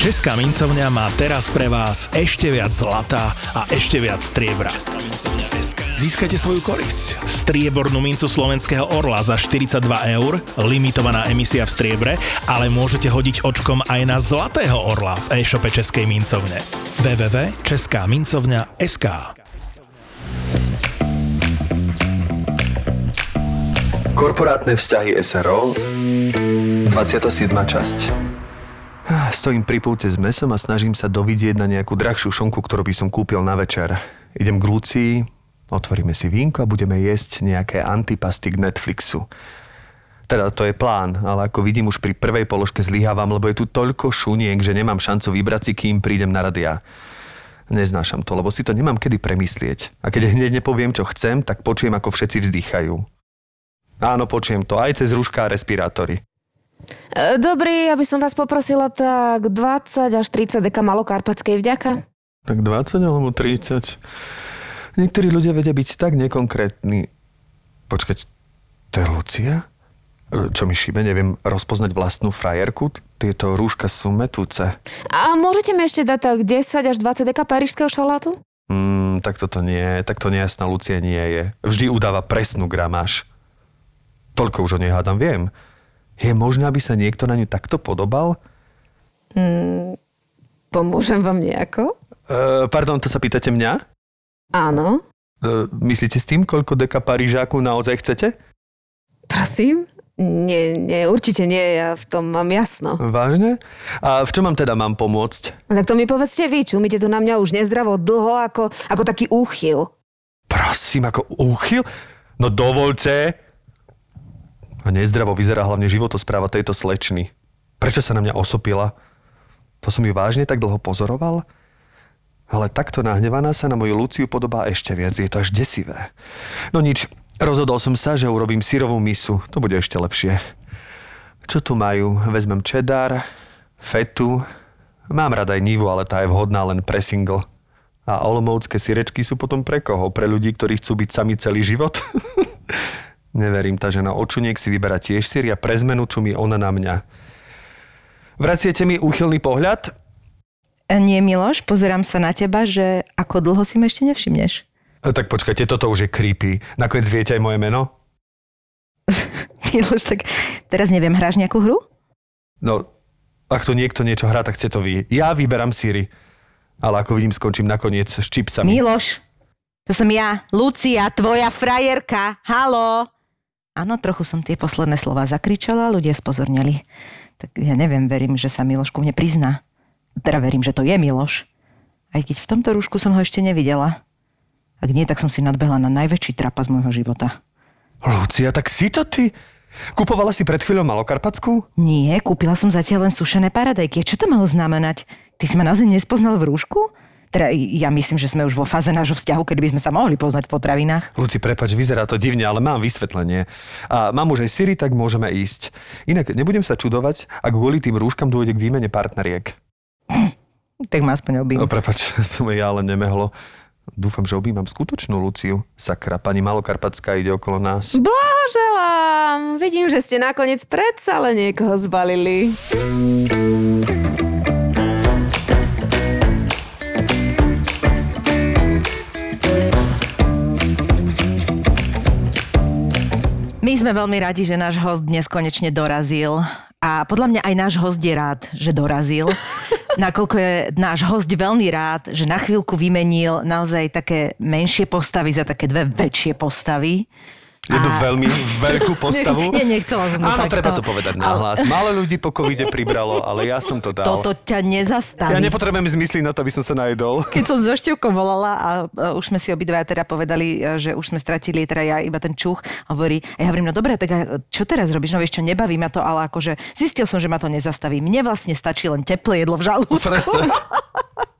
Česká mincovňa má teraz pre vás ešte viac zlata a ešte viac striebra. Získajte svoju korisť. Striebornú mincu slovenského orla za 42 eur, limitovaná emisia v striebre, ale môžete hodiť očkom aj na zlatého orla v e-shope Českej mincovne. www.českámincovňa.sk Korporátne vzťahy SRO 27. časť. Stojím pri pulte s mesom a snažím sa dovidieť na nejakú drahšiu šonku, ktorú by som kúpil na večer. Idem k Lucii, otvoríme si vínko a budeme jesť nejaké antipasty k Netflixu. Teda to je plán, ale ako vidím už pri prvej položke zlyhávam, lebo je tu toľko šuniek, že nemám šancu vybrať si, kým prídem na radia. Neznášam to, lebo si to nemám kedy premyslieť. A keď hneď nepoviem, čo chcem, tak počujem, ako všetci vzdychajú. Áno, počujem to aj cez rúška a respirátory. E, dobrý, aby som vás poprosila tak 20 až 30 deka malokarpatskej vďaka. Tak 20 alebo 30? Niektorí ľudia vedia byť tak nekonkrétni. Počkať, to je Lucia? E, čo mi šíbe, neviem rozpoznať vlastnú frajerku? Tieto rúška sú metúce. A môžete mi ešte dať tak 10 až 20 deka parížského šalátu? Mm, tak toto nie, tak to nejasná Lucia nie je. Vždy udáva presnú gramáž. Toľko už o nej hádam viem. Je možné, aby sa niekto na ňu takto podobal? Mm, pomôžem vám nejako? Uh, pardon, to sa pýtate mňa? Áno. Uh, myslíte s tým, koľko deka Parížáku naozaj chcete? Prosím? Nie, nie, určite nie, ja v tom mám jasno. Vážne? A v čom mám teda mám pomôcť? Tak to mi povedzte vy, čumíte tu na mňa už nezdravo dlho ako, ako taký úchyl. Prosím, ako úchyl? No dovolte, a nezdravo vyzerá hlavne životospráva tejto slečny. Prečo sa na mňa osopila? To som ju vážne tak dlho pozoroval? Ale takto nahnevaná sa na moju Luciu podobá ešte viac, je to až desivé. No nič, rozhodol som sa, že urobím syrovú misu, to bude ešte lepšie. Čo tu majú? Vezmem čedar, fetu, mám rada aj nivu, ale tá je vhodná len pre single. A olomoucké sirečky sú potom pre koho? Pre ľudí, ktorí chcú byť sami celý život? Neverím, tá žena očuniek si vyberá tiež sír a pre zmenu čumí ona na mňa. Vraciete mi úchylný pohľad? E, nie, Miloš, pozerám sa na teba, že ako dlho si ma ešte nevšimneš. E, tak počkajte, toto už je creepy. Nakoniec viete aj moje meno? Miloš, tak teraz neviem, hráš nejakú hru? No, ak to niekto niečo hrá, tak ste to vy. Ja vyberám síry. Ale ako vidím, skončím nakoniec s čipsami. Miloš, to som ja, Lucia, tvoja frajerka. Halo? Áno, trochu som tie posledné slova zakričala, ľudia spozornili. Tak ja neviem, verím, že sa Miloš ku mne prizná. Teda verím, že to je Miloš. Aj keď v tomto rúšku som ho ešte nevidela. Ak nie, tak som si nadbehla na najväčší trapas môjho života. Lucia, tak si to ty? Kupovala si pred chvíľou malokarpacku? Nie, kúpila som zatiaľ len sušené paradajky. Čo to malo znamenať? Ty si ma naozaj nespoznal v rúšku? Teda ja myslím, že sme už vo fáze nášho vzťahu, kedy by sme sa mohli poznať v potravinách. Luci, prepač, vyzerá to divne, ale mám vysvetlenie. A mám už aj Siri, tak môžeme ísť. Inak nebudem sa čudovať, ak kvôli tým rúškam dôjde k výmene partneriek. Tak ma aspoň obím. No prepač, som ja ale nemehlo. Dúfam, že objímam skutočnú Luciu. Sakra, pani Malokarpacká ide okolo nás. Blahoželám! Vidím, že ste nakoniec predsa len niekoho zbalili. My sme veľmi radi, že náš host dnes konečne dorazil. A podľa mňa aj náš host je rád, že dorazil. Nakoľko je náš host veľmi rád, že na chvíľku vymenil naozaj také menšie postavy za také dve väčšie postavy jednu a... veľmi veľkú postavu. Nie, nechcela som Áno, takto. treba to povedať na hlas. Málo ľudí po covide pribralo, ale ja som to dal. Toto ťa nezastaví. Ja nepotrebujem zmysliť na to, aby som sa najedol. Keď som so Števkom volala a už sme si obidva teda povedali, e, že už sme stratili teda ja iba ten čuch, hovorí, ja hovorím, no dobre, tak čo teraz robíš? No vieš čo, nebaví ma to, ale akože zistil som, že ma to nezastaví. Mne vlastne stačí len teplé jedlo v žalúdku.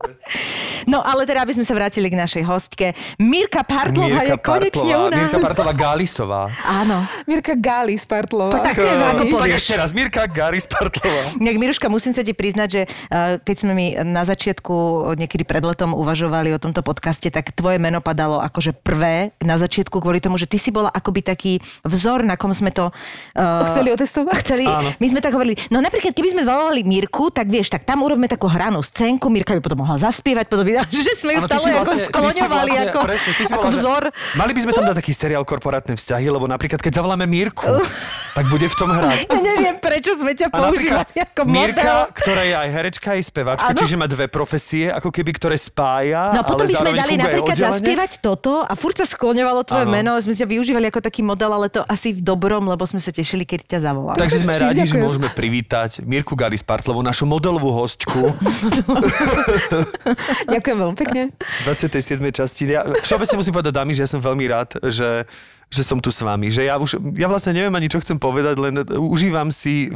No ale teda, aby sme sa vrátili k našej hostke. Mirka Partlová je konečne u nás. Mirka Partová Gálisová. Áno. Mirka Gali z Partlova. Tak neviem, ako tak povieš. ešte raz, Mirka Gális Partová. Nejak Miruška, musím sa ti priznať, že uh, keď sme mi na začiatku niekedy pred letom uvažovali o tomto podcaste, tak tvoje meno padalo akože prvé na začiatku kvôli tomu, že ty si bola akoby taký vzor, na kom sme to... Uh, Chceli otestovať? Chceli, Áno. my sme tak hovorili, no napríklad keby sme volali Mirku, tak vieš, tak tam urobíme takú hranú scénku, Mirka by potom mohla zaspievať, by, že sme ju ty stále ako vlastne- skloňovali vlastne- ako, presne, ako že- vzor. Mali by sme tam dať taký seriál korporátne vzťahy, lebo napríklad keď zavoláme Mirku, tak bude v tom hrať. Ja neviem, prečo sme ťa používali ako model. Mirka, ktorá je aj herečka, aj spevačka, Áno. čiže má dve profesie, ako keby, ktoré spája, No potom by sme dali napríklad oddelenie. zaspievať toto a furt sa skloňovalo tvoje Áno. meno, sme ťa využívali ako taký model, ale to asi v dobrom, lebo sme sa tešili, keď ťa zavolali. Takže sme radi, že môžeme privítať Mirku Garis Partlovú, našu modelovú hostku Ďakujem veľmi pekne. 27. časti. Ja, všeobecne musím povedať, dámy, že ja som veľmi rád, že, že som tu s vami. Že ja, už, ja vlastne neviem ani, čo chcem povedať, len užívam si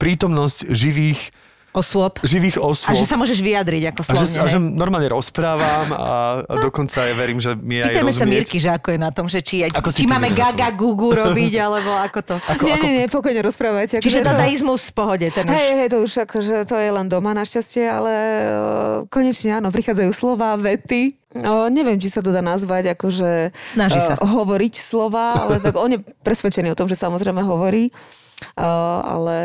prítomnosť živých, Osôb. živých A osôb. že sa môžeš vyjadriť ako a že, slovne. a že normálne rozprávam a, a dokonca ja verím, že mi aj Pýtajme sa. Mirky, že ako je na tom, že či, Ako či máme gaga gugu robiť, alebo ako to. Ako, nie, ako, nie, nie, pokojne rozprávajte. Čiže Akože to- dadaizmus v pohode. Ten už... Hej, hej, to už akože to je len doma našťastie, ale o, konečne áno, prichádzajú slova, vety. O, neviem, či sa to dá nazvať, akože Snaží sa. o, hovoriť slova, ale tak on je presvedčený o tom, že samozrejme hovorí. Ale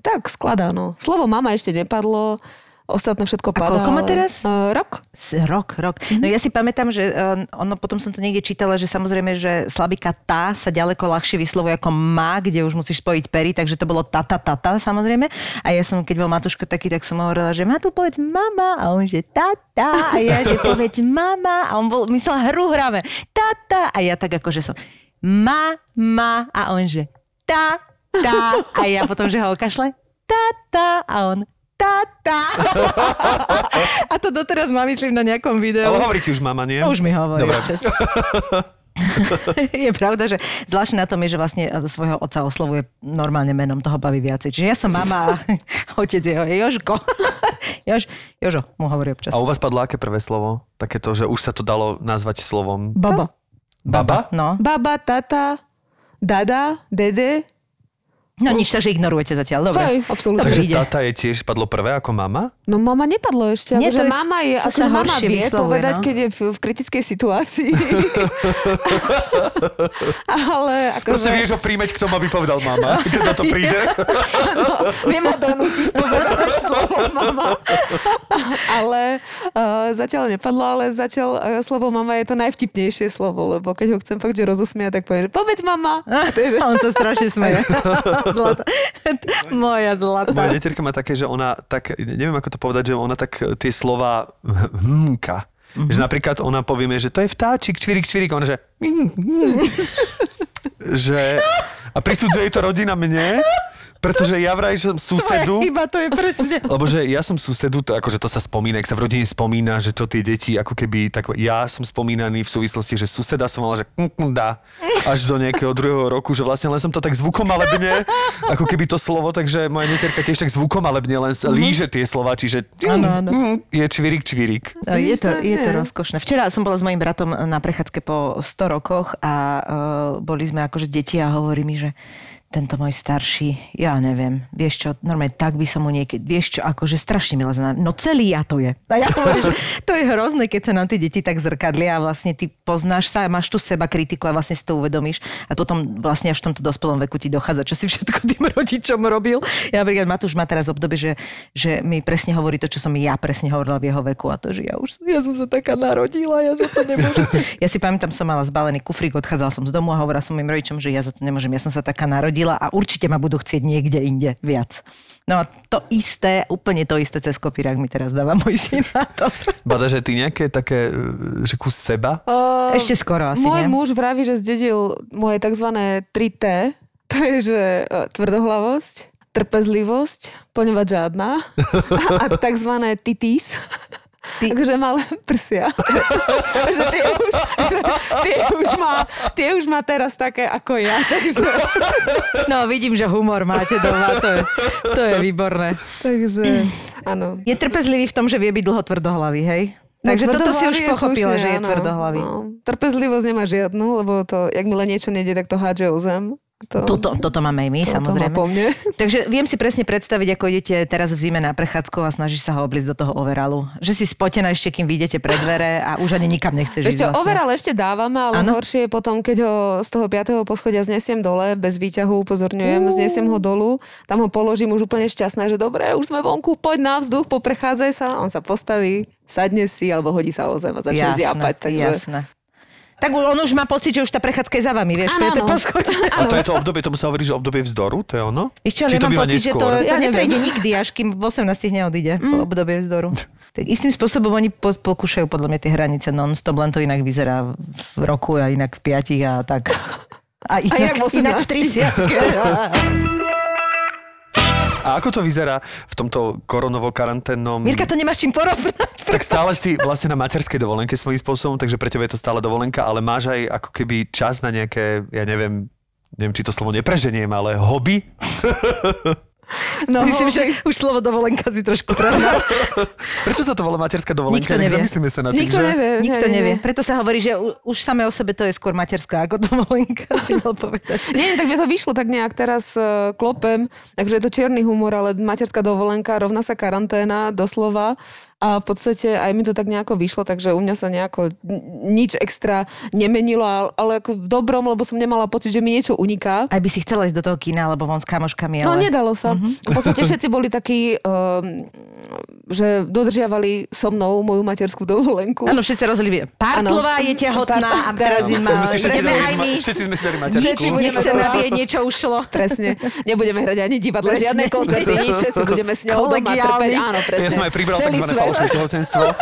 tak skladá, no. Slovo mama ešte nepadlo, ostatné všetko padá. koľko má teraz? O, rok. S- Rok, rok. No ja si pamätám, že uh, ono, potom som to niekde čítala, že samozrejme, že slabika tá sa ďaleko ľahšie vyslovuje ako má, kde už musíš spojiť pery, takže to bolo tata, tata samozrejme. A ja som, keď bol Matuško taký, tak som hovorila, že má tu povedz mama a on že tata a ja že povedz mama a on bol, myslel hru hráme tata a ja tak akože som ma, ma a on že ta, ta a ja potom, že ho okašle tata a on tata. A to doteraz má, myslím, na nejakom videu. ale hovorí ti už mama, nie? Už mi hovorí Dobre. občas. je pravda, že zvláštne na tom je, že vlastne svojho otca oslovuje normálne menom, toho baví viacej. Čiže ja som mama a otec jeho je Jožko. Jož, Jožo mu hovorí občas. A u vás padlo aké prvé slovo? Takéto, že už sa to dalo nazvať slovom Baba. baba? No, Baba, tata, dada, dede. No nič, takže ignorujete zatiaľ. Dobre. Hej, absolútne. Takže ide. tata je tiež padlo prvé ako mama? No mama nepadlo ešte, Nie, to je- mama je, to akože mama vie vyslovuje, povedať, no. keď je v, v kritickej situácii. Ale Proste akože... vieš ho príjmeť k tomu, aby povedal mama, keď na to príde. Viem ho donútiť povedať slovo mama. ale uh, zatiaľ nepadlo, ale zatiaľ uh, slovo mama je to najvtipnejšie slovo, lebo keď ho chcem fakt, že rozosmiať, tak poviem, že povedz mama. A on sa strašne smeje. Zlata. Moja zlata. Moja neterka má také, že ona tak, neviem ako to povedať, že ona tak e, tie slova hmka. Mm-hmm. Že napríklad ona povieme, že to je vtáčik, čvirik, čvirik, ona že že a prisudzuje to rodina mne, pretože ja vraj som susedu, Chyba, to je presne. lebo že ja som susedu, to, akože to sa spomína, ak sa v rodine spomína, že čo tie deti, ako keby, tak ja som spomínaný v súvislosti, že suseda som mala, že dá až do nejakého druhého roku, že vlastne len som to tak zvukomalebne, ako keby to slovo, takže moja neterka tiež tak zvukomalebne len Mhm. líže tie slova, čiže áno. mm, je čvirik, čvirik. Je to, je to rozkošné. Včera som bola s mojim bratom na prechádzke po 100 rokoch a uh, boli sme akože deti a hovorí mi, že tento môj starší, ja neviem, vieš čo, normálne tak by som mu niekedy, vieš čo, akože strašne milé zna. No celý ja to je. A ja hovorím, to je hrozné, keď sa nám tie deti tak zrkadlia a vlastne ty poznáš sa a máš tu seba kritiku a vlastne si to uvedomíš a potom vlastne až v tomto dospelom veku ti dochádza, čo si všetko tým rodičom robil. Ja napríklad Matúš má teraz obdobie, že, že mi presne hovorí to, čo som ja presne hovorila v jeho veku a to, že ja už ja som sa taká narodila, ja za to nemôžem. Ja si pamätám, som mala zbalený kufrík, odchádzala som z domu a hovorila som mojim rodičom, že ja za to nemôžem, ja som sa taká narodila a určite ma budú chcieť niekde inde viac. No a to isté, úplne to isté cez kopírák mi teraz dáva môj syn na to. Bada, že ty nejaké také, e, že kus seba? Uh, Ešte skoro asi, Môj nie? muž vraví, že zdedil moje tzv. 3T. To je, že uh, tvrdohlavosť, trpezlivosť, ponevaď žiadna a tzv. titis. Ty- Takže malé prsia. Že, že, tie už, že tie, už má, tie už má teraz také ako ja. Takže, No vidím, že humor máte doma, to je, to je výborné. takže áno. Je trpezlivý v tom, že vie byť dlho tvrdohlavý, hej? Takže toto si už pochopila, slušne, že je tvrdohlavý. No. Trpezlivosť nemá žiadnu, lebo to, jakmile niečo nejde, tak to hádže o zem. To, Toto, toto máme aj my, to, samozrejme. To po mne. Takže viem si presne predstaviť, ako idete teraz v zime na prechádzku a snažíš sa ho obliecť do toho overalu. Že si spotená ešte, kým vyjdete pred dvere a už ani nikam nechceš Ešte vlastne. overal ešte dávame, ale Áno. horšie je potom, keď ho z toho 5. poschodia znesiem dole, bez výťahu, upozorňujem, znesiem ho dolu, tam ho položím už úplne šťastná, že dobre, už sme vonku, poď na vzduch, poprechádzaj sa, on sa postaví, sadne si alebo hodí sa o zem a začne jasné, zjapať. Takže... jasné. Tak on už má pocit, že už tá prechádzka je za vami, vieš, Áno, piaté áno. poschodie. A to je to obdobie, tomu sa hovorí, že obdobie vzdoru, to je ono? Víš čo, Či ja to mám býva pocit, že to, neskôr? to Ja neprejde nikdy, až kým v 18 neodíde mm. po obdobie vzdoru. Tak istým spôsobom oni po, pokúšajú podľa mňa tie hranice non-stop, len to inak vyzerá v roku a inak v piatich a tak. A inak, jak v inak v 18. 30 A ako to vyzerá v tomto koronovo-karanténnom... Mirka, to nemáš čím porovnať. Tak stále si vlastne na materskej dovolenke svojím spôsobom, takže pre teba je to stále dovolenka, ale máš aj ako keby čas na nejaké, ja neviem, neviem, či to slovo nepreženiem, ale hobby? No, Myslím, že už slovo dovolenka si trošku prehnal. Prečo sa to volá materská dovolenka? Nikto nevie. Zamyslíme sa na tým, Nikto že... nevie. Nikto hej, nevie. Preto sa hovorí, že už samé o sebe to je skôr materská ako dovolenka, si mal povedať. Nie, tak mi to vyšlo tak nejak teraz uh, klopem, takže je to čierny humor, ale materská dovolenka rovná sa karanténa, doslova. A v podstate aj mi to tak nejako vyšlo, takže u mňa sa nejako nič extra nemenilo, ale- ako v dobrom, lebo som nemala pocit, že mi niečo uniká. Aj by si chcela ísť do toho kina, alebo von s kamoškami, No ale... nedalo sa. V podstate všetci boli takí, um, že dodržiavali so mnou moju materskú dovolenku. Áno, všetci rozhodli, Partlová je tehotná a teraz im má... Si všetci, všetci sme si dali Všetci budeme Nechceme, doma. aby jej niečo ušlo. Presne. Nebudeme hrať ani divadlo, Presne. žiadne koncerty, nič, všetci budeme s ňou doma trpeť. Áno, presne. Ja som aj pribral Celý tzv. Falošné tehotenstvo.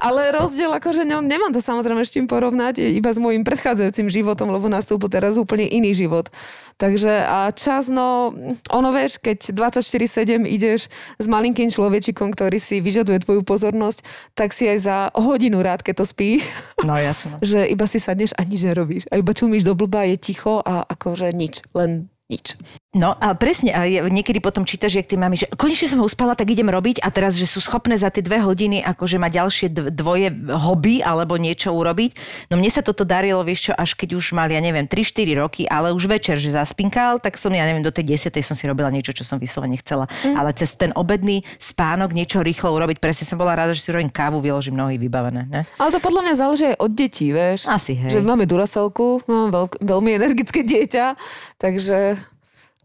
Ale rozdiel, akože ne, nemám to samozrejme s čím porovnať, iba s môjim predchádzajúcim životom, lebo nastúpil teraz úplne iný život. Takže a čas, no, ono vieš, keď 24-7 ideš s malinkým človečikom, ktorý si vyžaduje tvoju pozornosť, tak si aj za hodinu rád, keď to spí, No jasno. že iba si sadneš a nič nerobíš. A iba čumíš do blba, je ticho a akože nič, len nič. No a presne, a niekedy potom čítaš, jak ty mami, že konečne som ho uspala, tak idem robiť a teraz, že sú schopné za tie dve hodiny akože mať ďalšie dv- dvoje hobby alebo niečo urobiť. No mne sa toto darilo, vieš čo, až keď už mali, ja neviem, 3-4 roky, ale už večer, že zaspinkal, tak som, ja neviem, do tej 10. som si robila niečo, čo som vyslovene chcela. Mm. Ale cez ten obedný spánok niečo rýchlo urobiť, presne som bola rada, že si robím kávu, vyložím nohy vybavené. Ne? Ale to podľa mňa záleží aj od detí, vieš. Asi, hej. Že máme Duracelku, mám veľk, veľmi energické dieťa, takže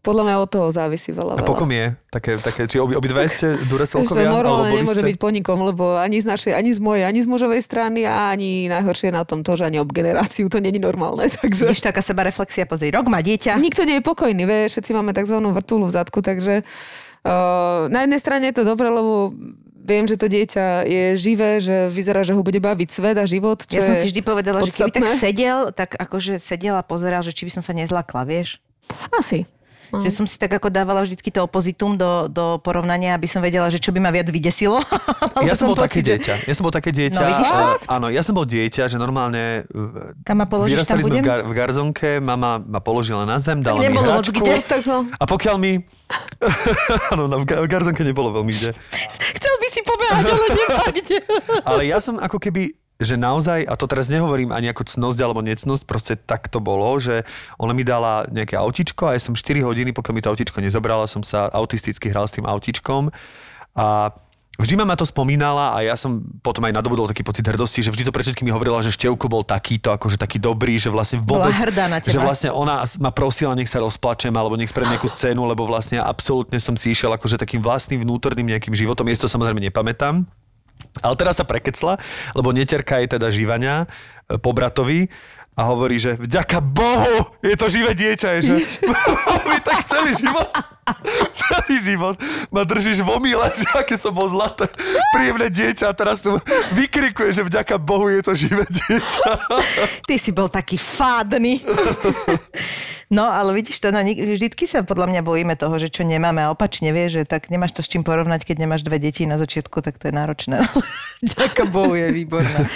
podľa mňa od toho závisí veľa, A veľa. po kom je? Také, také, či obi, obidve ste Dureselkovia? normálne nemôže ste? byť po nikom, lebo ani z našej, ani z mojej, ani z mužovej strany a ani najhoršie na tom to, že ani ob generáciu to není normálne. Takže Vidíš, taká sebareflexia, pozri, rok má dieťa. nikto nie je pokojný, vieš, všetci máme tzv. vrtulu v zadku, takže uh, na jednej strane je to dobré, lebo viem, že to dieťa je živé, že vyzerá, že ho bude baviť svet a život, čo Ja som si vždy povedala, že keby tak podstatné. sedel, tak akože sedel a pozeral, že či by som sa nezlakla, vieš? Asi. No. Že som si tak ako dávala vždycky to opozitum do, do porovnania, aby som vedela, že čo by ma viac vydesilo. Ja som bol také že- dieťa. Ja som bol také dieťa. No, vidíš? eh, áno, ja som bol dieťa, že normálne eh, Kam ma položíš, tam sme budem? v, gar, v garzonke, mama ma položila na zem, dala mi nebolo moc hračku. kde. Tak no. A pokiaľ mi... áno, no, v garzonke nebolo veľmi kde. Chcel by si pobehať, ale nemá kde. Ale ja som ako keby že naozaj, a to teraz nehovorím ani ako cnosť alebo necnosť, proste tak to bolo, že ona mi dala nejaké autičko a ja som 4 hodiny, pokiaľ mi to autičko nezobrala, som sa autisticky hral s tým autičkom a Vždy ma to spomínala a ja som potom aj nadobudol taký pocit hrdosti, že vždy to pre všetky mi hovorila, že Števko bol takýto, akože taký dobrý, že vlastne Bola vôbec... hrdá na teba. Že vlastne ona ma prosila, nech sa rozplačem alebo nech spravím nejakú scénu, lebo vlastne absolútne som si išiel akože takým vlastným vnútorným nejakým životom. Ja to samozrejme nepamätám. Ale teraz sa prekecla, lebo neterka je teda žívania e, po bratovi a hovorí, že vďaka Bohu je to živé dieťa, že mi tak celý život, celý život ma držíš v omyle, že aké som bol zlaté, príjemné dieťa a teraz tu vykrikuje, že vďaka Bohu je to živé dieťa. Ty si bol taký fádny. No, ale vidíš to, no, vždycky sa podľa mňa bojíme toho, že čo nemáme a opačne vieš, že tak nemáš to s čím porovnať, keď nemáš dve deti na začiatku, tak to je náročné. Ďaká Bohu je výborná.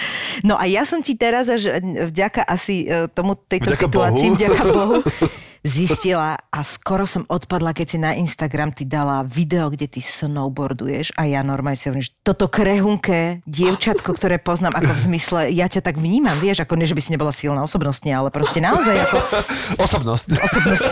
No a ja som ti teraz až vďaka asi e, tomu tejto Vďaka situácii, Bohu. vďaka Bohu, zistila a skoro som odpadla, keď si na Instagram ty dala video, kde ty snowboarduješ a ja normálne si hovorím, že toto krehunké dievčatko, ktoré poznám ako v zmysle, ja ťa tak vnímam, vieš, ako nie, že by si nebola silná osobnostne, ale proste naozaj ako Osobnosť. osobnosť.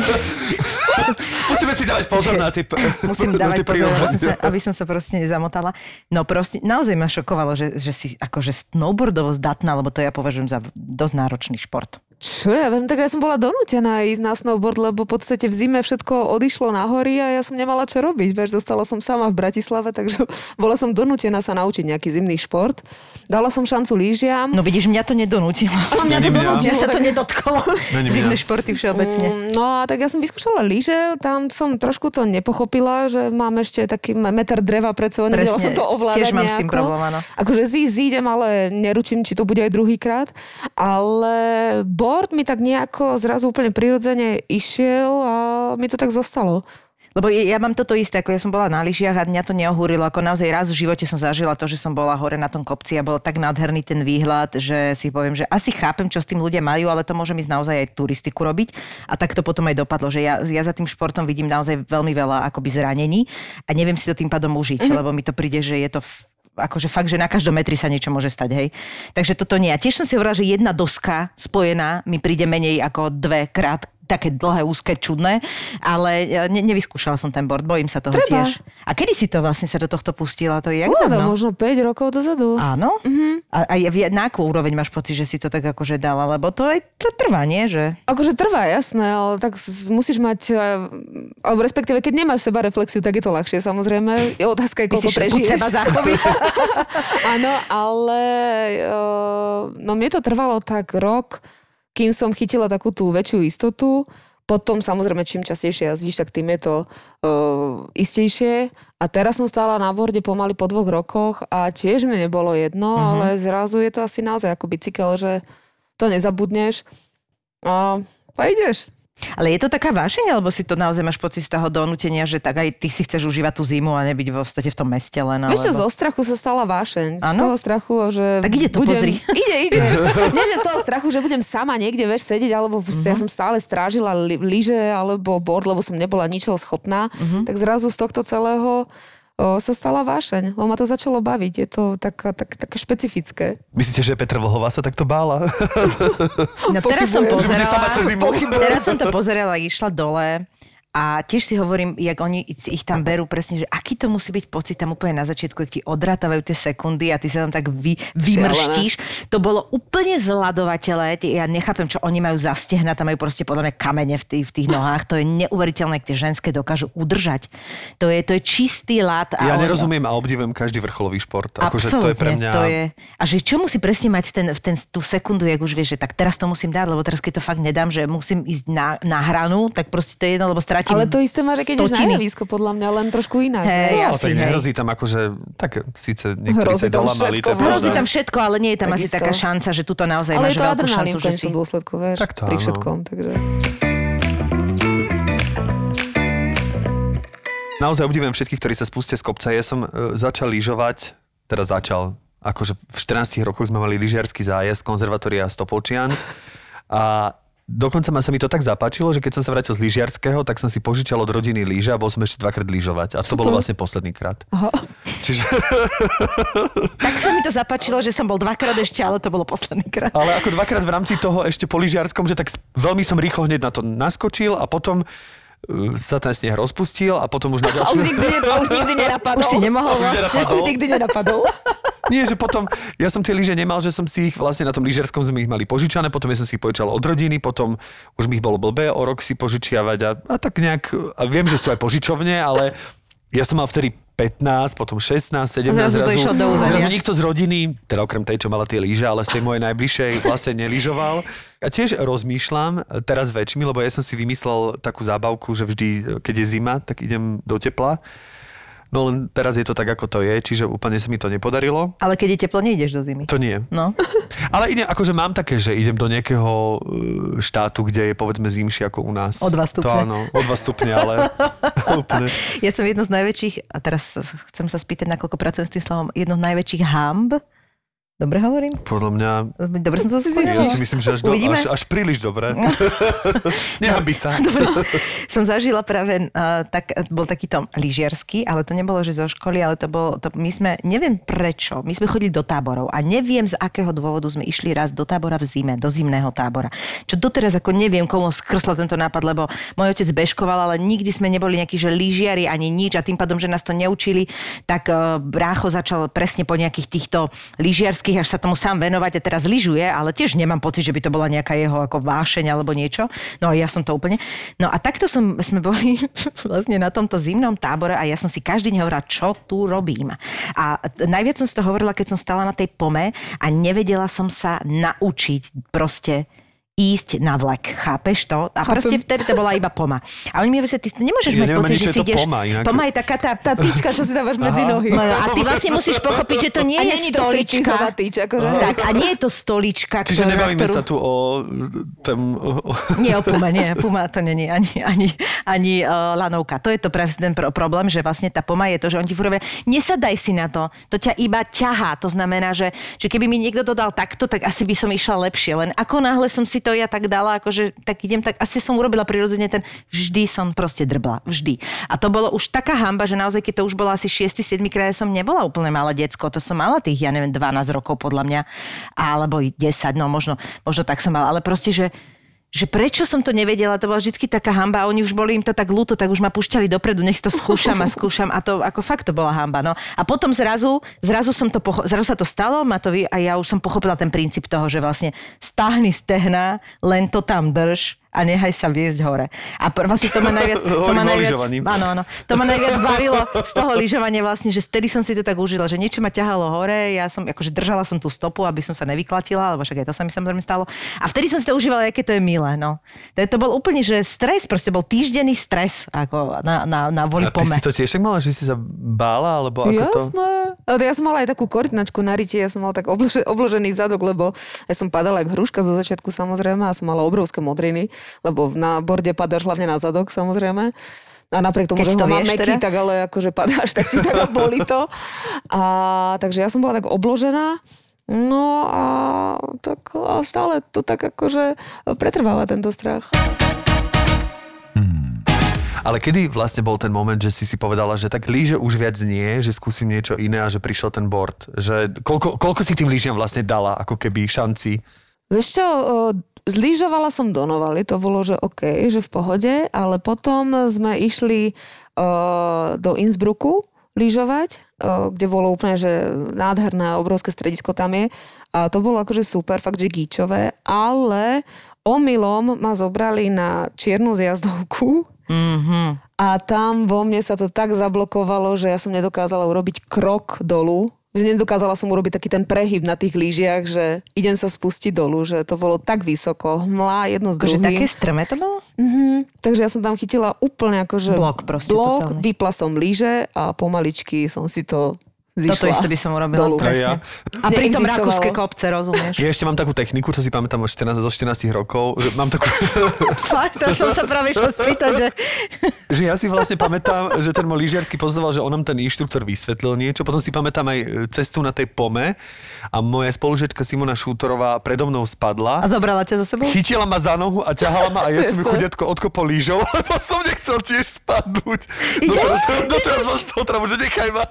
Musíme si dávať pozor na tie Musím na dávať tie pozor, aby som, prirovnania. sa, aby som sa proste nezamotala. No proste, naozaj ma šokovalo, že, že si akože snowboardovo zdatná, lebo to ja považujem za dosť náročný šport. Čo ja viem, tak ja som bola donútená ísť na snowboard, lebo v podstate v zime všetko odišlo na hory a ja som nemala čo robiť. Vieš, zostala som sama v Bratislave, takže bola som donútená sa naučiť nejaký zimný šport. Dala som šancu lyžiam. No vidíš, mňa to nedonútilo. A mňa to donútilo. Mňa sa to nedotklo. Zimné športy všeobecne. Mm, No a tak ja som vyskúšala lyže, tam som trošku to nepochopila, že mám ešte taký meter dreva pred sebou, nevedela som to ovládať tiež mám s tým nejako. problém, áno. Akože zí, zídem, ale neručím, či to bude aj druhýkrát. Ale board mi tak nejako zrazu úplne prirodzene išiel a mi to tak zostalo. Lebo ja mám toto isté, ako ja som bola na lyžiach a mňa to neohúrilo, ako naozaj raz v živote som zažila to, že som bola hore na tom kopci a bol tak nádherný ten výhľad, že si poviem, že asi chápem, čo s tým ľudia majú, ale to môžem ísť naozaj aj turistiku robiť. A tak to potom aj dopadlo, že ja, ja za tým športom vidím naozaj veľmi veľa akoby zranení a neviem si to tým pádom užiť, mm-hmm. lebo mi to príde, že je to akože fakt, že na každom metri sa niečo môže stať, hej. Takže toto nie. A tiež som si hovorila, že jedna doska spojená mi príde menej ako dve krát také dlhé, úzke, čudné, ale e, ne, nevyskúšala som ten board, bojím sa toho Treba. tiež. A kedy si to vlastne sa do tohto pustila? To je jak Bolo to možno 5 rokov dozadu. Áno? Mm-hmm. A, a na akú úroveň máš pocit, že si to tak akože dala? Lebo to aj to trvá, nie? Že... Akože trvá, jasné, ale tak musíš mať, eh, alebo respektíve, keď nemáš seba reflexiu, tak je to ľahšie, samozrejme. Je otázka, je, koľko prežiješ. seba? Áno, ale uh, no mne to trvalo tak rok, kým som chytila takú tú väčšiu istotu. Potom samozrejme, čím častejšie jazdíš, tak tým je to uh, istejšie. A teraz som stála na borde pomaly po dvoch rokoch a tiež mi nebolo jedno, Mhm. ale zrazu je to asi naozaj ako bicykel, že to nezabudneš a, a ideš. Ale je to taká vášeň, alebo si to naozaj máš pocit z toho donútenia, že tak aj ty si chceš užívať tú zimu a nebyť vo v tom meste len? Vieš čo, alebo... zo strachu sa stala vášeň. Z Áno? toho strachu, že... Tak ide to, budem... pozri. Ide, ide. Nie, že z toho strachu, že budem sama niekde, vieš, sedieť, alebo uh-huh. Mhm. ja som stále strážila li- lyže alebo board, lebo som nebola ničoho schopná. Mhm. Uh-huh. Tak zrazu z tohto celého sa stala vášeň, lebo ma to začalo baviť. Je to taká, tak, také špecifické. Myslíte, že Petra Vlhová sa takto bála? No teraz som Pochybujem, pozerala, teraz som to pozerala, išla dole a tiež si hovorím, jak oni ich tam berú presne, že aký to musí byť pocit tam úplne na začiatku, jak ti odrátajú tie sekundy a ty sa tam tak vy, vymrštíš. To bolo úplne zladovateľé, ja nechápem, čo oni majú za stehna, tam majú proste podľa mňa kamene v tých, v tých nohách, to je neuveriteľné, ak tie ženské dokážu udržať. To je, to je čistý. A Ja oni- nerozumiem a obdivujem každý vrcholový šport. Akože to je pre mňa... to je. A že čo musí presne mať ten, v ten, tú sekundu, jak už vieš, že tak teraz to musím dať, lebo teraz keď to fakt nedám, že musím ísť na, na hranu, tak proste to je jedno, lebo stratím Ale to isté máš, keď ideš na javisko, podľa mňa, len trošku inak. Hej. No, asi, tak nehrozí tam akože, tak síce niektorí Hrozí sa tam dolamali, všetko. Hrozí tam všetko, ale nie je tam asi Takisto. taká šanca, že tuto naozaj Ale máš je to veľkú adrenalín šancu, v že si... dôsledku, vieš, Tak to pri áno. všetkom. Takže... Naozaj obdivujem všetkých, ktorí sa spustia z kopca. Ja som e, začal lyžovať, teraz začal, akože v 14 rokoch sme mali lyžiarsky zájazd, konzervatória Stopolčian. A dokonca ma sa mi to tak zapáčilo, že keď som sa vrátil z lyžiarského, tak som si požičal od rodiny lyže a bol som ešte dvakrát lyžovať. A to bolo vlastne posledný krát. Aha. Čiže, Tak sa mi to zapáčilo, že som bol dvakrát ešte, ale to bolo posledný krát. ale ako dvakrát v rámci toho ešte po lyžiarskom, že tak veľmi som rýchlo hneď na to naskočil a potom sa ten sneh rozpustil a potom už na A ďalšiu... už nikdy, ne, a už nikdy nenapadol. Už si nemohol vlastne. Už nikdy nenapadol. Nie, že potom, ja som tie lyže nemal, že som si ich vlastne na tom lyžerskom sme ich mali požičané, potom ja som si ich požičal od rodiny, potom už mi ich bolo blbé o rok si požičiavať a, a tak nejak, a viem, že sú aj požičovne, ale ja som mal vtedy 15, potom 16, 17. Zrazu to išlo do úzadia. zrazu nikto z rodiny, teda okrem tej, čo mala tie lyže, ale z tej mojej najbližšej vlastne nelyžoval. A tiež rozmýšľam teraz väčšmi, lebo ja som si vymyslel takú zábavku, že vždy, keď je zima, tak idem do tepla. No len teraz je to tak, ako to je, čiže úplne sa mi to nepodarilo. Ale keď je teplo, nejdeš do zimy. To nie. No. Ale idem, akože mám také, že idem do nejakého e, štátu, kde je povedzme zimšie ako u nás. O dva stupne. To áno, o dva stupne, ale úplne. Ja som jedno z najväčších, a teraz chcem sa spýtať, nakoľko pracujem s tým slovom, jedno z najväčších hamb Dobre hovorím? Podľa mňa... Dobre som to Ja spomínala? si myslím, že až, do, Uvidíme. až, až príliš dobre. Nehambi sa. Dobre, som zažila práve, uh, tak, bol takýto lyžiarsky, ale to nebolo, že zo školy, ale to bolo, to, my sme, neviem prečo, my sme chodili do táborov a neviem z akého dôvodu sme išli raz do tábora v zime, do zimného tábora. Čo doteraz ako neviem, komu skrslo tento nápad, lebo môj otec bežkoval, ale nikdy sme neboli nejakí, že lyžiari ani nič a tým pádom, že nás to neučili, tak uh, brácho začal presne po nejakých týchto lyžiarských, až sa tomu sám venovať a teraz lyžuje, ale tiež nemám pocit, že by to bola nejaká jeho ako vášeň alebo niečo. No a ja som to úplne. No a takto som, sme boli vlastne na tomto zimnom tábore a ja som si každý deň hovorila, čo tu robím. A najviac som si to hovorila, keď som stala na tej pome a nevedela som sa naučiť proste ísť na vlek, chápeš to? A Chápem. proste vtedy to bola iba poma. A oni mi hovoria, ty nemôžeš Ja mať pocit, že si to ideš... poma inak. Poma je taká tá... Tá tyčka, čo si dávaš medzi nohy. No, a ty vlastne musíš pochopiť, že to nie A je není to striptizová stolička. tyč, akože. Tak, a nie je to stolička, Čiže ktorá, nebavíme ktorú... sa tu o... O Nie o Puma, nie, Puma to není ani, ani, ani uh, lanovka. To je to práve ten pro- problém, že vlastne tá Puma je to, že on ti furt nesadaj si na to, to ťa iba ťahá. To znamená, že, že keby mi niekto to dal takto, tak asi by som išla lepšie. Len ako náhle som si to tak dala, akože tak idem, tak asi som urobila prirodzene ten, vždy som proste drbla, vždy. A to bolo už taká hamba, že naozaj, keď to už bolo asi 6-7 krát, som nebola úplne malé decko, to som mala tých, ja neviem, 12 rokov podľa mňa, alebo 10, no možno, možno tak som mala, ale proste, že že prečo som to nevedela, to bola vždy taká hamba oni už boli im to tak ľúto, tak už ma pušťali dopredu, nech to skúšam a skúšam. A to ako fakt to bola hamba, no. A potom zrazu, zrazu som to, pocho- zrazu sa to stalo ma to vy, a ja už som pochopila ten princíp toho, že vlastne stáhni stehna, len to tam drž a nechaj sa viesť hore. A pr- vlastne to ma najviac... To ma najviac áno, áno. To ma najviac bavilo z toho lyžovania vlastne, že vtedy som si to tak užila, že niečo ma ťahalo hore, ja som akože držala som tú stopu, aby som sa nevyklatila, lebo však aj to sa mi samozrejme stalo. A vtedy som si to užívala, aké to je milé, no. To, to bol úplne, že stres, proste bol týždenný stres ako na, na, na voli a ty pome. si to tiež mala, že si sa bála, alebo ako to? Jasné. Ale ja som mala aj takú korytnačku na rite, ja som mala tak oblože, obložený zadok, lebo ja som padala jak hruška zo začiatku samozrejme a som mala obrovské modriny, lebo na borde padáš hlavne na zadok samozrejme. A napriek tomu, Keď že to ho mám meký, teda? tak ale akože padáš, tak či tak a boli to. A, takže ja som bola tak obložená. No a tak a stále to tak akože pretrváva tento strach. Ale kedy vlastne bol ten moment, že si si povedala, že tak líže už viac nie, že skúsim niečo iné a že prišiel ten board? Že koľko, koľko si tým lížiam vlastne dala, ako keby šanci? Vieš čo, zlížovala som do Novaly, to bolo, že OK, že v pohode, ale potom sme išli o, do Innsbrucku lyžovať, o, kde bolo úplne, že nádherné, obrovské stredisko tam je. A to bolo akože super, fakt, že gíčové, ale omylom ma zobrali na čiernu zjazdovku, Mm-hmm. a tam vo mne sa to tak zablokovalo, že ja som nedokázala urobiť krok dolu. Že nedokázala som urobiť taký ten prehyb na tých lyžiach, že idem sa spustiť dolu, že to bolo tak vysoko, hmlá jedno s Akože druhým. také strme to bolo? Mhm. Takže ja som tam chytila úplne akože Blok proste blok vypla som lyže a pomaličky som si to zišla Toto isté by som urobila dolu. presne. Ja. A pritom rakúske kopce, rozumieš? Ja ešte mám takú techniku, čo si pamätám od 14, zo 14 rokov. Že mám takú, to som sa práve išla spýtať, že... že ja si vlastne pamätám, že ten môj lyžiarsky pozdoval, že on nám ten inštruktor vysvetlil niečo. Potom si pamätám aj e, cestu na tej pome a moja spolužečka Simona Šútorová predo mnou spadla. A zobrala ťa za sebou? Chytila ma za nohu a ťahala ma a ja som ju Jasné. chudiatko odkopol lyžou, lebo som nechcel tiež spadnúť. Doteraz, doteraz mám z toho travu, že nechaj ma.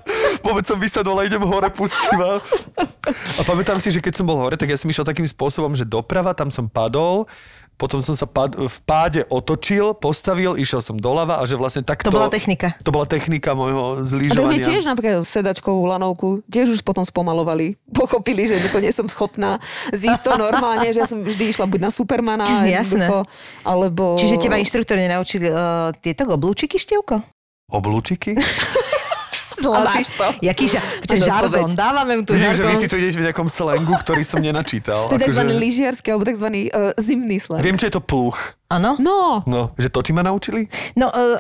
Vôbec som vysadol a idem hore, pustí ma. A pamätám si, že keď som bol hore, tak ja som išiel takým spôsobom, že doprava, tam som padol, potom som sa pad, v páde otočil, postavil, išiel som doľava a že vlastne takto... To bola technika. To bola technika môjho A mne zlížovania. tiež napríklad sedačkovú lanovku tiež už potom spomalovali. Pochopili, že nie som schopná zísť to normálne, že ja som vždy išla buď na Supermana, Jasné. alebo... Čiže teba inštruktori nenaučili uh, tieto oblúčiky, Števko? Oblúčiky? máš to. Jaký ža- Počkaj, Máš žargon, dávame mu tu Vidím, že vy žargon. si tu idete v nejakom slangu, ktorý som nenačítal. To je tzv. Akože- lyžiarsky alebo tzv. Uh, zimný slang. Viem, čo je to pluch. Áno? No, No, že to ti ma naučili? No, uh,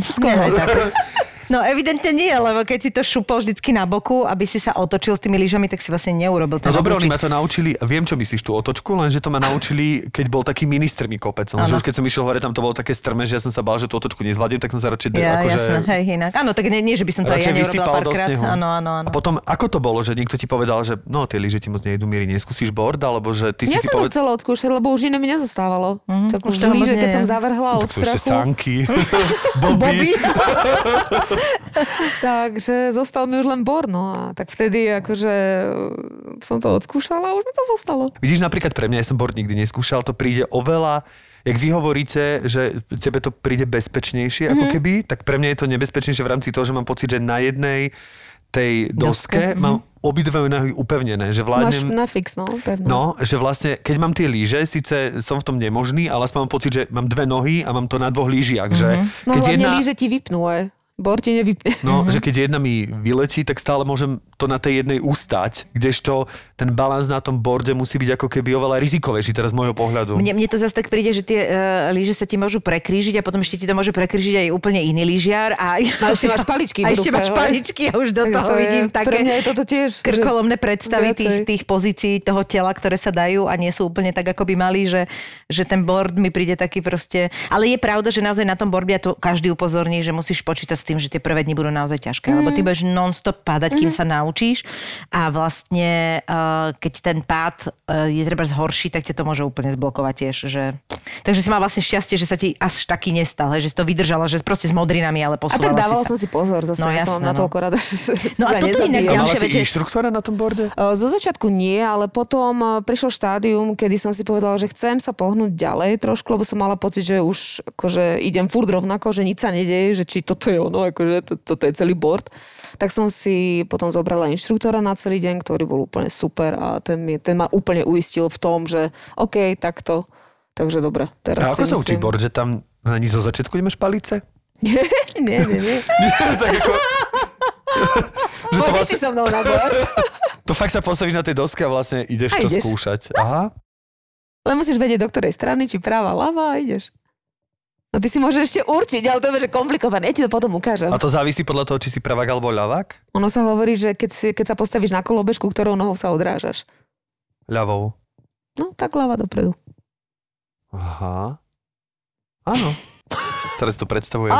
skoro. tak. No evidentne nie, lebo keď si to šupol vždycky na boku, aby si sa otočil s tými lyžami, tak si vlastne neurobil ten No dobre, oni ma to naučili, viem, čo myslíš tú otočku, lenže to ma naučili, keď bol taký ministrný kopec. Lenže už keď som išiel hore, tam to bolo také strme, že ja som sa bál, že tú otočku nezvládnem, tak som sa radšej... Ja, akože, jasné, hej, inak. Áno, tak nie, nie, že by som to aj ja neurobila párkrát. Áno, áno, áno. A potom, ako to bolo, že niekto ti povedal, že no, tie lyže ti moc nejdu miery, neskúsiš board, alebo že ty Ja si si som to chcela odskúšať, lebo už iné mi nezostávalo. Mm, tak už líže, keď som zavrhla od Tak sú ešte strachu, sánky, Bobby. takže zostal mi už len bor, no a tak vtedy akože som to odskúšala a už mi to zostalo. Vidíš, napríklad pre mňa, ja som board nikdy neskúšal, to príde oveľa Jak vy hovoríte, že tebe to príde bezpečnejšie, ako keby, tak pre mňa je to nebezpečnejšie v rámci toho, že mám pocit, že na jednej tej doske, Doske, mám obidve nohy upevnené, že Máš vládnem... na fix, no, pevno. No, že vlastne, keď mám tie líže, síce som v tom nemožný, ale aspoň mám pocit, že mám dve nohy a mám to na dvoch lížiach, že no keď hlavne jedna... líže ti vypnú, aj. Bor ti nevypne. No, že keď jedna mi vyletí, tak stále môžem to na tej jednej ustať, kdežto ten balans na tom borde musí byť ako keby oveľa rizikovejší teraz z môjho pohľadu. Mne, mne to zase tak príde, že tie uh, lyže sa ti môžu prekrížiť a potom ešte ti to môže prekrížiť aj úplne iný lyžiar. A, a ešte máš paličky A ešte máš paličky a už do toho to je- vidím Pre také mňa je toto tiež. krkolomné predstavy tých, viacej. tých pozícií toho tela, ktoré sa dajú a nie sú úplne tak, ako by mali, že, že ten board mi príde taký proste... Ale je pravda, že naozaj na tom boarde a to každý upozorní, že musíš počítať s tým, že tie prvé dni budú naozaj ťažké, mm. lebo ty budeš non-stop padať, kým sa naučíš a vlastne uh, keď ten pád uh, je treba horší, tak ťa to môže úplne zblokovať tiež. Že... Takže si mal vlastne šťastie, že sa ti až taký nestal, hej, že si to vydržala, že proste s modrinami, ale A posúvala tak dávala si sa. som si pozor, zase No ja som no. natoľko rada, že No a sa toto inak. A ďalšia vec, inštruktora na tom borde? Zo začiatku nie, ale potom uh, prišlo štádium, kedy som si povedala, že chcem sa pohnúť ďalej trošku, lebo som mala pocit, že už akože idem furt rovnako, že nič sa nedeje, že či toto je ono, akože to, toto je celý board. Tak som si potom zobrala inštruktora na celý deň, ktorý bol úplne super a ten, mi, ten ma úplne uistil v tom, že OK, takto. Takže dobre, A teraz ako si sa učí myslím... board, že tam ani zo začiatku nemáš palice? nie, nie, nie. tak ako... že to, Poďte si vlastne, so mnou na board. to fakt sa postavíš na tej doske a vlastne ideš A to ideš. skúšať. Aha. Len musíš vedieť, do ktorej strany, či práva, ľava a ideš. No ty si môžeš ešte určiť, ale to je že komplikované. Ja ti to potom ukážem. A to závisí podľa toho, či si pravák alebo ľavák? Ono sa hovorí, že keď, si, keď sa postavíš na kolobežku, ktorou nohou sa odrážaš. Ľavou. No, tak ľava dopredu. Aha. Áno. Teraz to predstavujem.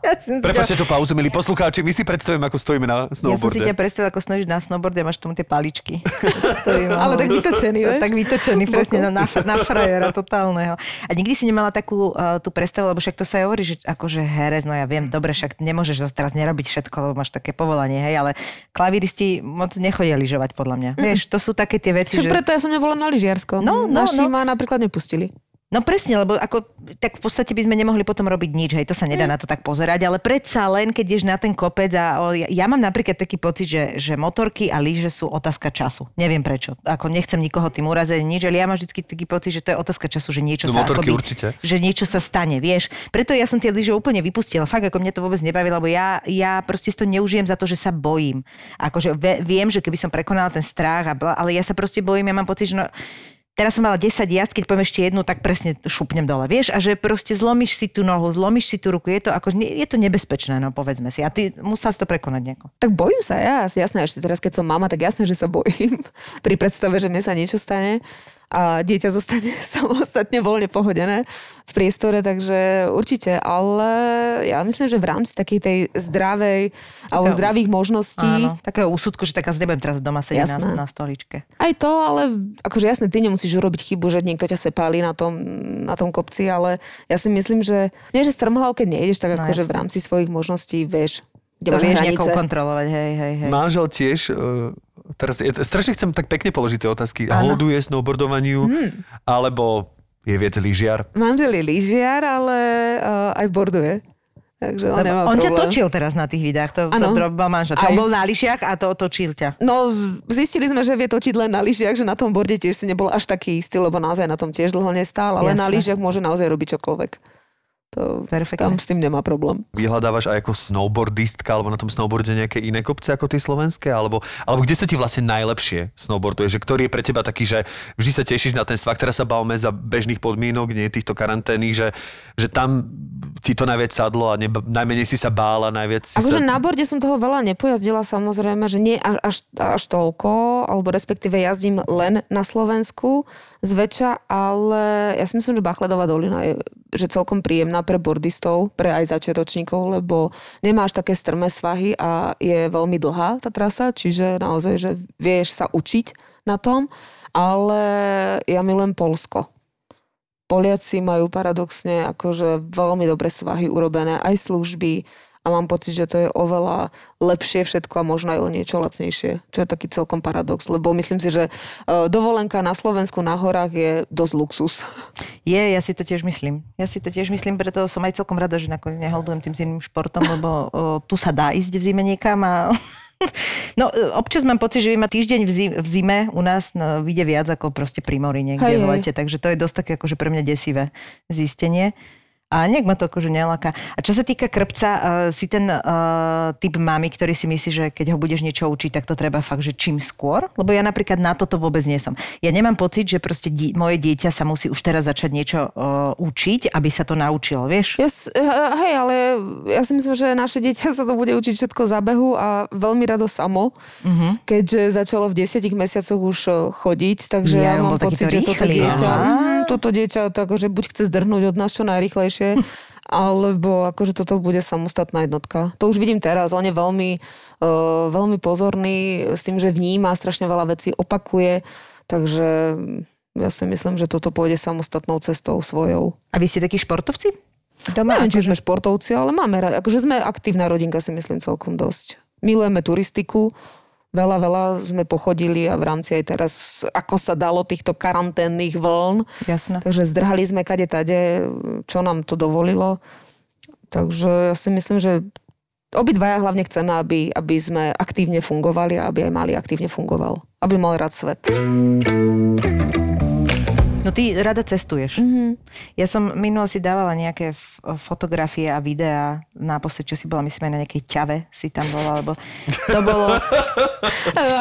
Ja som si Prepačte tú pauzu, milí poslucháči, my si predstavujeme, ako stojíme na Ja som si snowboarde. ťa predstavila, ako snožíš na snowboarde a máš tomu tie paličky. Ale tak vytočený, vieš? Tak vytočený, presne, na, na, na frajera totálneho. A nikdy si nemala takú uh, tú predstavu, lebo však to sa aj hovorí, že akože herec, no ja viem, dobre, však nemôžeš zase teraz nerobiť všetko, lebo máš také povolanie, hej, ale klavíristi moc nechodia lyžovať, podľa mňa. Vieš, to sú také tie veci, Čo že... preto ja som nebola na lyžiarskom. No, no, Naši no. ma napríklad nepustili. No presne, lebo ako, tak v podstate by sme nemohli potom robiť nič, hej, to sa nedá na to tak pozerať, ale predsa len, keď ideš na ten kopec a o, ja, ja mám napríklad taký pocit, že, že motorky a lyže sú otázka času. Neviem prečo. Ako nechcem nikoho tým uraziť nič, ale ja mám vždy taký pocit, že to je otázka času, že niečo No, sa motorky akoby, určite. že niečo sa stane, vieš. Preto ja som tie lyže úplne vypustila. Fakt, ako mne to vôbec nebaví, lebo ja, ja proste to neužijem za to, že sa bojím. Akože viem, že keby som prekonala ten strach, a bla, ale ja sa proste bojím, ja mám pocit, že no, Teraz som mala 10 jazd, keď poviem ešte jednu, tak presne šupnem dole, vieš? A že proste zlomíš si tú nohu, zlomíš si tú ruku, je to, ako, je to nebezpečné, no povedzme si. A ty musel si to prekonať nejako. Tak bojím sa ja, jasné, ešte teraz, keď som mama, tak jasné, že sa bojím pri predstave, že mne sa niečo stane a dieťa zostane samostatne voľne pohodené v priestore, takže určite, ale ja myslím, že v rámci takej tej zdravej alebo Takého- zdravých možností Áno, takého úsudku, že tak asi nebudem teraz doma sedieť Jasné. na, na stoličke. Aj to, ale akože jasne, ty nemusíš urobiť chybu, že niekto ťa sepálí na tom, na tom kopci, ale ja si myslím, že nie, že strmhlav, keď nejdeš, tak No akože v rámci svojich možností vieš, kde To máš vieš hranice. kontrolovať, hej, hej, hej. Manžel tiež, uh, teraz ja strašne chcem tak pekne položiť tie otázky. Áno. Holduje snowboardovaniu, alebo je viac lyžiar? Manžel je lyžiar, ale uh, aj borduje. Takže on nemá on ťa točil teraz na tých videách, to, to Áno. drobil manžel. Čo, Aj. on bol na lyžiach a to točil ťa. No, zistili sme, že vie točiť len na lyžiach, že na tom borde tiež si nebol až taký istý, lebo naozaj na tom tiež dlho nestál, ale na Jasné. lyžiach môže naozaj robiť čokoľvek. To, Perfektne. tam s tým nemá problém. Vyhľadávaš aj ako snowboardistka alebo na tom snowboarde nejaké iné kopce ako tie slovenské? Alebo, alebo kde sa ti vlastne najlepšie snowboarduje? Že ktorý je pre teba taký, že vždy sa tešíš na ten svak, teraz sa bavíme za bežných podmienok, nie týchto karanténnych, že, že tam ti to najviac sadlo a neba, najmenej si sa bála, najviac si Akože sa... na borde som toho veľa nepojazdila samozrejme, že nie až, až, až toľko, alebo respektíve jazdím len na Slovensku zväčša, ale ja si myslím, že Bachledová dolina je že celkom príjemná pre bordistov, pre aj začiatočníkov, lebo nemáš také strmé svahy a je veľmi dlhá tá trasa, čiže naozaj, že vieš sa učiť na tom, ale ja milujem Polsko. Poliaci majú paradoxne akože veľmi dobre svahy urobené, aj služby a mám pocit, že to je oveľa lepšie všetko a možno aj o niečo lacnejšie, čo je taký celkom paradox, lebo myslím si, že e, dovolenka na Slovensku na horách je dosť luxus. Je, ja si to tiež myslím. Ja si to tiež myslím, preto som aj celkom rada, že nakoniec neholdujem tým zimným športom, lebo o, tu sa dá ísť v zime niekam a No, e, občas mám pocit, že ma týždeň v zime, v zime u nás no, vyjde viac ako proste pri mori niekde Hej, v lete, takže to je dosť také akože pre mňa desivé zistenie. A nejak ma to akože neláka. A čo sa týka krpca, uh, si ten uh, typ mami, ktorý si myslí, že keď ho budeš niečo učiť, tak to treba fakt, že čím skôr? Lebo ja napríklad na toto vôbec nie som. Ja nemám pocit, že proste di- moje dieťa sa musí už teraz začať niečo uh, učiť, aby sa to naučilo, vieš? Ja, s- eh, hej, ale ja si myslím, že naše dieťa sa to bude učiť všetko za behu a veľmi rado samo, Mhm. keďže začalo v desiatich mesiacoch už chodiť, takže Ja, ja, mám pocit, že toto dieťa, toto dieťa tak, že buď chce zdrhnúť od nás čo najrychlejšie, alebo akože toto bude samostatná jednotka. To už vidím teraz, on je veľmi, uh, veľmi pozorný s tým, že vníma strašne veľa vecí, opakuje, takže ja si myslím, že toto pôjde samostatnou cestou svojou. A vy ste takí športovci? Doma? Neviem, či sme športovci, ale máme. Akože sme aktívna rodinka, si myslím celkom dosť. Milujeme turistiku, veľa, veľa sme pochodili a v rámci aj teraz, ako sa dalo, týchto karanténnych vln. Jasné. Takže zdrhali sme kade tade, čo nám to dovolilo. Takže ja si myslím, že obidvaja hlavne chceme, aby, aby sme aktívne fungovali a aby aj mali aktívne fungoval. Aby mal rád svet. No ty rada cestuješ. Mm-hmm. Ja som minule si dávala nejaké f- fotografie a videá, naposled, čo si bola, myslím aj na nejakej ťave si tam bola, lebo to bolo...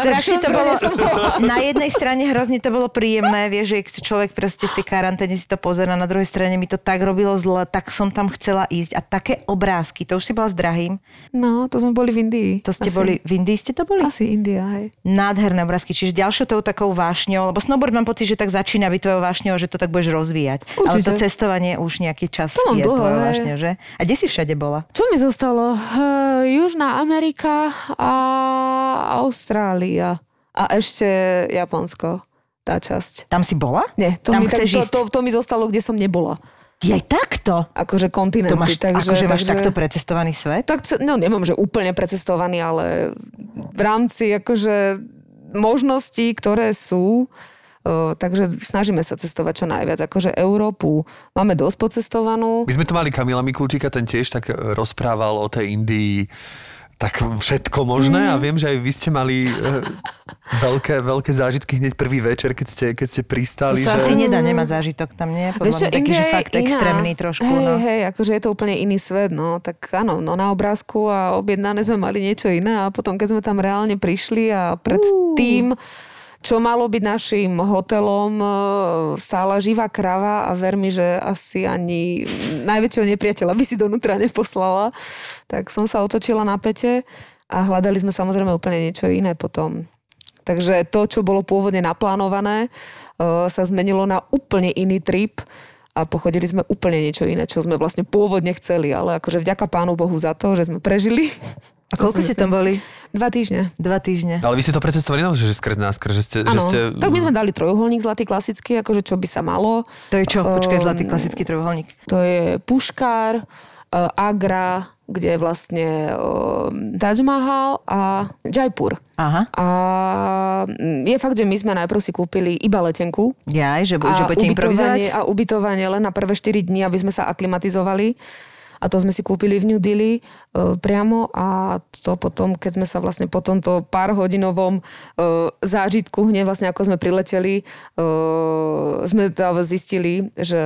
strašne to bolo... Na jednej strane hrozne to bolo príjemné, vieš, že človek proste z tej karantény si to pozera, na druhej strane mi to tak robilo zle, tak som tam chcela ísť a také obrázky, to už si bola s drahým, No, to sme boli v Indii. to ste Asi. boli, v Indii ste to boli? Asi India, hej. Nádherné obrázky, čiže ďalšou tou takou vášňou, lebo snowboard mám pocit, že tak začína byť tvojou vášňou, že to tak budeš rozvíjať. Ale Určite. to cestovanie už nejaký čas To je dlho, vášňou, že? A kde si všade bola? Čo mi zostalo? Uh, Južná Amerika a Austrália. A ešte Japonsko. Tá časť. Tam si bola? Nie, to, Tam mi, tak, to, to, to mi zostalo, kde som nebola. Aj takto? Akože kontinenty. To máš, takže, akože máš takže, takto precestovaný svet? Tak, no nemám, že úplne precestovaný, ale v rámci akože možností, ktoré sú, takže snažíme sa cestovať čo najviac. Akože Európu máme dosť pocestovanú. My sme tu mali Kamila Mikulčíka, ten tiež tak rozprával o tej Indii tak všetko možné Mhm. a viem, že aj vy ste mali e, veľké, veľké zážitky hneď prvý večer, keď ste, keď ste To pristali. sa že... asi nedá nemať zážitok tam, nie? Podľa Vieš mňa taký, že fakt iná. extrémny trošku. Hej, no. hej, akože je to úplne iný svet, no. Tak áno, no na obrázku a objednané sme mali niečo iné a potom, keď sme tam reálne prišli a pred tým, čo malo byť našim hotelom, e, stála živá krava a ver mi, že asi ani najväčšieho nepriateľa by si donútra neposlala. Tak som sa otočila na pete a hľadali sme samozrejme úplne niečo iné potom. Takže to, čo bolo pôvodne naplánované, uh, sa zmenilo na úplne iný trip a pochodili sme úplne niečo iné, čo sme vlastne pôvodne chceli, ale akože vďaka pánu Bohu za to, že sme prežili. A koľko ste tam boli? Dva týždne. Dva týždne. Ale vy ste to precestovali naozaj, že skrz nás, že ste... že Áno, ste... tak my sme dali trojuholník zlatý klasický, akože čo by sa malo. To je čo? Počkaj, Um, zlatý klasický trojuholník. To je Puškár, uh, Agra, kde je vlastne um, Taj Mahal a Jaipur. Aha. A mm, je fakt, že my sme najprv si kúpili iba letenku, Ja, že, že a budete improvizovať? a ubytovanie len na prvé 4 dní, aby sme sa aklimatizovali. A to sme si kúpili v New Delhi uh, priamo a to potom, keď sme sa vlastne po tomto pár hodinovom uh, zážitku, hneď vlastne ako sme prileteli, uh, sme zistili, že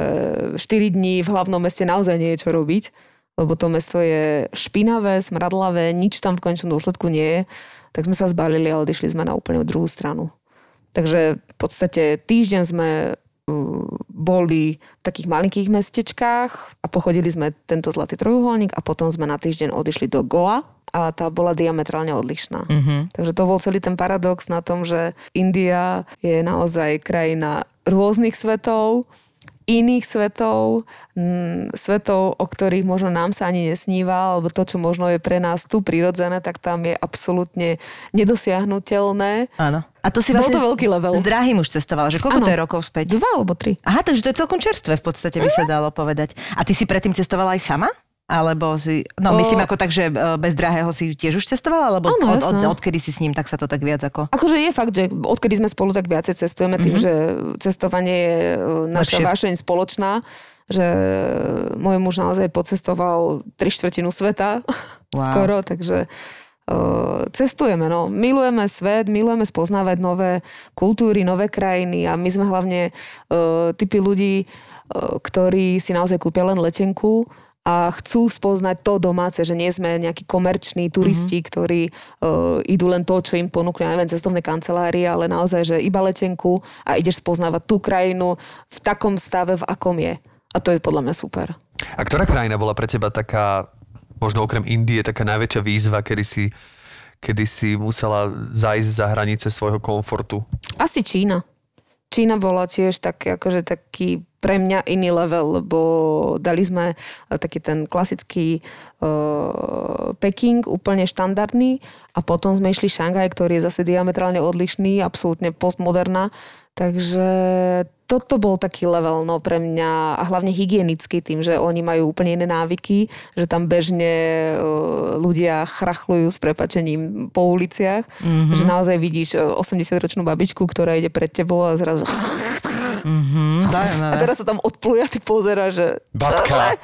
4 dní v hlavnom meste naozaj nie je čo robiť, lebo to mesto je špinavé, smradlavé, nič tam v končnom dôsledku nie je, tak sme sa zbalili a odišli sme na úplne druhú stranu. Takže v podstate týždeň sme boli v takých malinkých mestečkách a pochodili sme tento zlatý trojuholník a potom sme na týždeň odišli do Goa a tá bola diametrálne odlišná. Mm-hmm. Takže to bol celý ten paradox na tom, že India je naozaj krajina rôznych svetov, iných svetov, m, svetov, o ktorých možno nám sa ani nesníva, alebo to, čo možno je pre nás tu prirodzené, tak tam je absolútne nedosiahnutelné. Áno. A to si Bol vlastne to veľký level. s drahým už cestovala, že koľko Áno. to je rokov späť? Dva alebo tri. Aha, takže to je celkom čerstvé v podstate by sa dalo povedať. A ty si predtým cestovala aj sama? Alebo si, no myslím ako tak, že e, bez drahého si tiež už cestovala? Alebo Áno, od, od, odkedy si s ním, tak sa to tak viac ako... Akože je fakt, že odkedy sme spolu tak viacej cestujeme, tým, Mhm. že cestovanie je e, naša Lepšie. vášeň spoločná, že môj muž naozaj pocestoval tri štvrtinu sveta Wow. skoro, takže cestujeme, no. Milujeme svet, milujeme spoznávať nové kultúry, nové krajiny a my sme hlavne uh, typy ľudí, uh, ktorí si naozaj kúpia len letenku a chcú spoznať to domáce, že nie sme nejakí komerční turisti, mm-hmm. ktorí uh, idú len to, čo im ponúkne, neviem, cestovné kancelárie, ale naozaj, že iba letenku a ideš spoznávať tú krajinu v takom stave, v akom je. A to je podľa mňa super. A ktorá krajina bola pre teba taká, možno okrem Indie, taká najväčšia výzva, kedy si, kedy si musela zajsť za hranice svojho komfortu? Asi Čína. Čína bola tiež tak, akože taký pre mňa iný level, lebo dali sme eh, taký ten klasický uh, Peking, úplne štandardný a potom sme išli Šanghaj, ktorý je zase diametrálne odlišný, absolútne postmoderná. Takže toto bol taký level no, pre mňa a hlavne hygienický tým, že oni majú úplne iné návyky, že tam bežne uh, ľudia chrachlujú s prepačením po uliciach, mm-hmm. že naozaj vidíš uh, 80-ročnú babičku, ktorá ide pred tebou a zrazu Mm, a teraz sa tam odpluje a ty pozeráš, že Babka.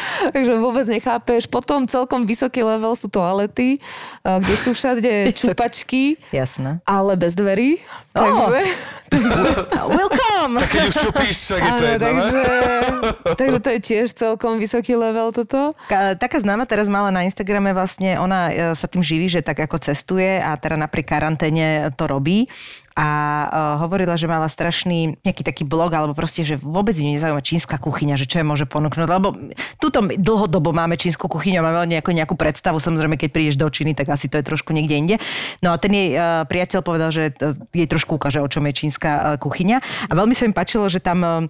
Takže vôbec nechápeš. Potom celkom vysoký level sú toalety, eh, kde sú všade čupačky, Jasné. ale bez dverí. Takže, Welcome! Keď už čupíš, tak je to jedno, takže, takže to je tiež celkom vysoký level toto. Ka- Taká známa teraz mala na Instagrame vlastne, ona e, sa tým živí, že tak ako cestuje a teda napri karanténe to robí a uh, hovorila, že mala strašný nejaký taký blog, alebo proste, že vôbec ju nezaujíma čínska kuchyňa, že čo je môže ponúknuť, lebo tuto dlhodobo máme čínsku kuchyňu, máme nejakú, nejakú predstavu, samozrejme, keď prídeš do Číny, tak asi to je trošku niekde inde. No a ten jej uh, priateľ povedal, že uh, jej trošku ukáže, o čom je čínska uh, kuchyňa a veľmi sa mi páčilo, že tam uh,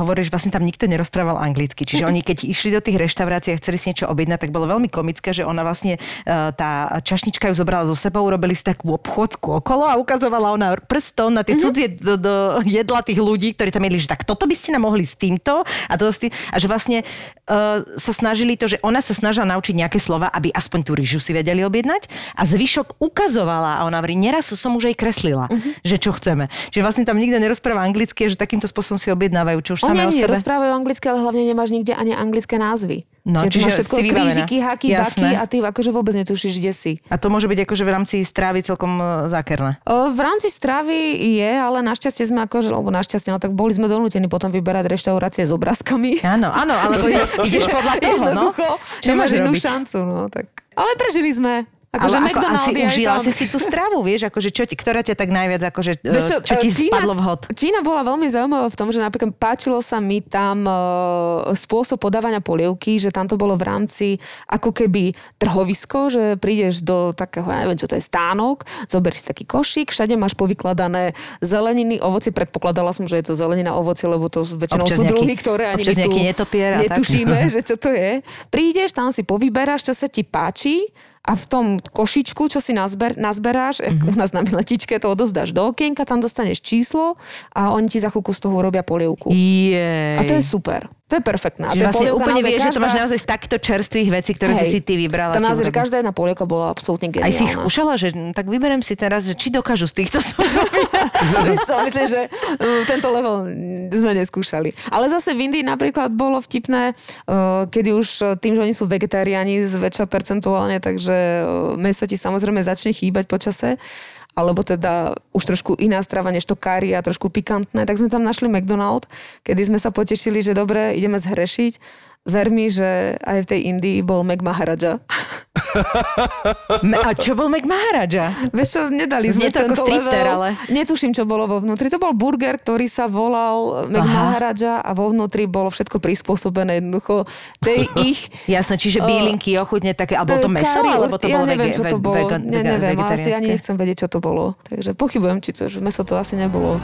hovorí, že vlastne tam nikto nerozprával anglicky, čiže oni keď išli do tých reštaurácií a chceli si niečo objednať, tak bolo veľmi komické, že ona vlastne uh, tá čašnička ju zobrala so sebou, robili si takú obchodzku okolo a ukazovala ona prstom na tie cudzie do, do jedla tých ľudí, ktorí tam jedli, že tak toto by ste nám mohli s týmto a, to s tým, a že vlastne uh, sa snažili to, že ona sa snažila naučiť nejaké slova, aby aspoň tú rýžu si vedeli objednať a zvyšok ukazovala a ona hovorí, neraz som už aj kreslila, že čo chceme. Čiže vlastne tam nikto nerozpráva anglicky, že takýmto spôsobom si objednávajú, čo už Oni samé o sebe. rozprávajú anglicky, ale hlavne nemáš nikde ani anglické názvy. No, čiže, čiže všetko si krížiky, haky, Jasné. baky a ty akože vôbec netušíš, kde si. A to môže byť akože v rámci strávy celkom e, zákerné. O, V rámci stravy je, ale našťastie sme akože, alebo našťastie, no tak boli sme donútení potom vyberať reštaurácie s obrázkami. Áno, áno, alebo ideš podľa toho, no. Čo nemáš máš inú šancu, no tak. Ale prežili sme. Akože ale ako, asi užila si si tú stravu, vieš, akože čo ti, ktorá ťa tak najviac, akože, Vieš čo, ti Čína, spadlo vhod? Čína bola veľmi zaujímavá v tom, že napríklad páčilo sa mi tam e, spôsob podávania polievky, že tam to bolo v rámci ako keby trhovisko, že prídeš do takého, ja neviem, čo to je stánok, zoberieš si taký košík, všade máš povykladané zeleniny, ovoci, predpokladala som, že je to zelenina, ovoci, lebo to väčšinou Občas sú nejaký- druhy, ktoré ani my tu netušíme, že čo to je. Prídeš, tam si povyberáš, čo sa ti páči a v tom košičku, čo si nazber, nazberáš, mm-hmm. u nás na miletičke to odozdáš do okienka, tam dostaneš číslo a oni ti za chvíľku z toho urobia polievku. Jej. A to je super. To To je perfektné. A tá vlastne polievka úplne vieš, že to máš každá- naozaj z takýchto čerstvých vecí, ktoré si Hej. si ty vybrala. Tá naozaj, každá jedna polievka bola absolútne geniálna. Aj si ich skúšala, že hm, tak vyberem si teraz, že či dokážu z týchto čo, myslím, že uh, tento level sme neskúšali. Ale zase v Indii napríklad bolo vtipné, uh, kedy už uh, tým, že oni sú vegetariáni zväčša percentuálne, takže uh, meso ti samozrejme začne chýbať počase alebo teda už trošku iná strava než to kari a trošku pikantné, tak sme tam našli McDonald, kedy sme sa potešili, že dobre, ideme zhrešiť. Ver mi, že aj v tej Indii bol Mac Maharaja. A čo bol Mac Maharaja? Vieš čo, nedali sme to tento stripter, level. ale- Netuším, čo bolo vo vnútri. To bol burger, ktorý sa volal Mac Aha. Maharaja a vo vnútri bolo všetko prispôsobené jednoducho tej ich... Jasné, čiže O, bylinky, ochutne také, alebo to meso, Kari, alebo to ja bolo neviem, vege, čo to bolo. vegan, ne, neviem, asi ani nechcem vedieť, čo to bolo. Takže pochybujem, či to, že meso to asi nebolo.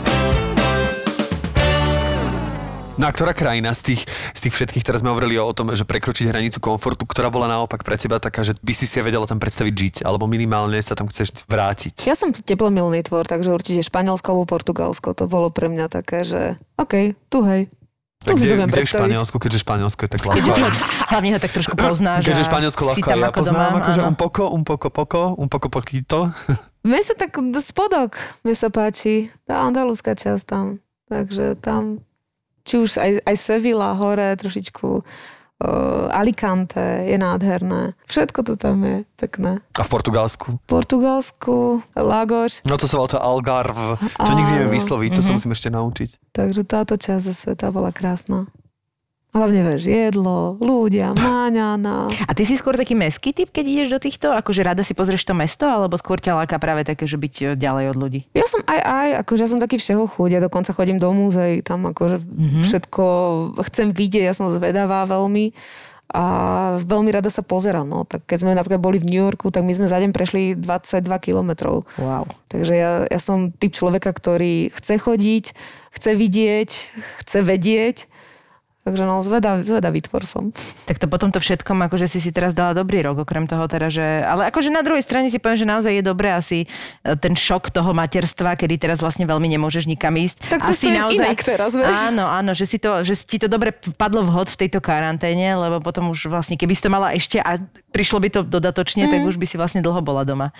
No a ktorá krajina z tých, z tých všetkých, teraz sme hovorili o tom, že prekročiť hranicu komfortu, ktorá bola naopak pre teba taká, že by si si vedela tam predstaviť žiť, alebo minimálne sa tam chceš vrátiť? Ja som teplomilný tvor, takže určite Španielsko alebo Portugalsko. To bolo pre mňa také, že OK, tu hej. Tak kde, to viem kde v. Španielsku, keďže Španielsko je tak ľahko. Hlavne ho tak trošku poznáš Keďže Španielsko ľahko, ja ako poznám doma. akože áno. un poco, un poco poco, un poco poquito. Mne sa tak spodok, mne sa páči, tá andalúska časť tam. Takže tam, či už aj, aj Sevilla hore trošičku, uh, Alicante je nádherné. Všetko to tam je pekné. A v Portugalsku? V Portugalsku, Lagos, No to sa volá to Algarve, čo nikdy neviem vysloviť, to sa musím ešte naučiť. takže táto časť zase, tá bola krásna. Hlavne vieš, jedlo, ľudia, máňana. A ty si skôr taký meský typ, keď ideš do týchto? Akože rada si pozrieš to mesto, alebo skôr ťa láka práve také, že byť e, ďalej od ľudí? Ja som aj aj, akože ja som taký všeho chuť, ja dokonca chodím do múzeí, tam akože mm-hmm. všetko chcem vidieť, ja som zvedavá veľmi a veľmi rada sa pozerám, no. Tak keď sme napríklad boli v New Yorku, tak my sme za deň prešli 22 kilometrov. Wow. Takže ja, ja som typ človeka, ktorý chce chodiť, chce vidieť, chce vedieť. Takže no, zveda, zvedavý tvor som. Tak to potom to všetkom, akože si si teraz dala dobrý rok, okrem toho teda, že... Ale akože na druhej strane si poviem, že naozaj je dobré asi e, ten šok toho materstva, kedy teraz vlastne veľmi nemôžeš nikam ísť. Tak asi cestujem inak teraz, vieš. Áno, áno, že, si to, že ti to dobre padlo vhod v tejto karanténe, lebo potom už vlastne, keby si to mala ešte a prišlo by to dodatočne, mm. tak už by si vlastne dlho bola doma.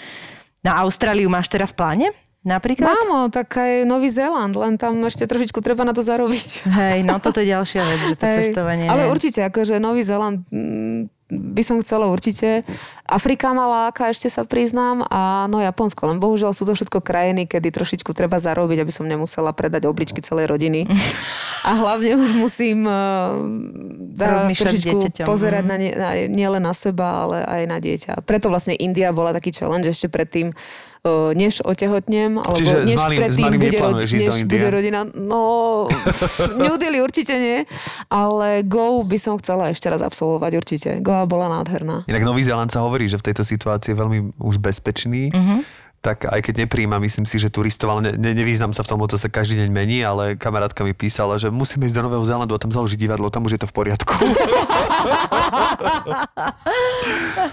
Na Austráliu máš teda v pláne? Napríklad? Mámo, tak aj Nový Zéland, len tam ešte trošičku treba na to zarobiť. Hej, no toto je ďalšia vec, že to Hej. cestovanie. Ale určite, akože Nový Zeland mm, by som chcela určite. Afrika ma láka, ešte sa priznám, a no Japonsko, len bohužiaľ sú to všetko krajiny, kedy trošičku treba zarobiť, aby som nemusela predať obličky celej rodiny. A hlavne už musím dá, Rozmýšľať s trošičku pozerať na, nie, na, nielen na seba, ale aj na dieťa. Preto vlastne India bola taký challenge ešte predtým, než otehotnem, alebo Čiže než malým- predtým bude, do než bude rodina. No, New Delhi určite nie, ale Go by som chcela ešte raz absolvovať určite. Goa bola nádherná. Inak Nový Zéland sa hovorí, že v tejto situácii je veľmi už bezpečný. Mhm. Tak aj keď nepríjma, myslím si, že turistov, ale ne, ne, nevýznam sa v tom, to sa každý deň mení, ale kamarátka mi písala, že musíme ísť do Nového Zélandu a tam založiť divadlo, tam už je to v poriadku.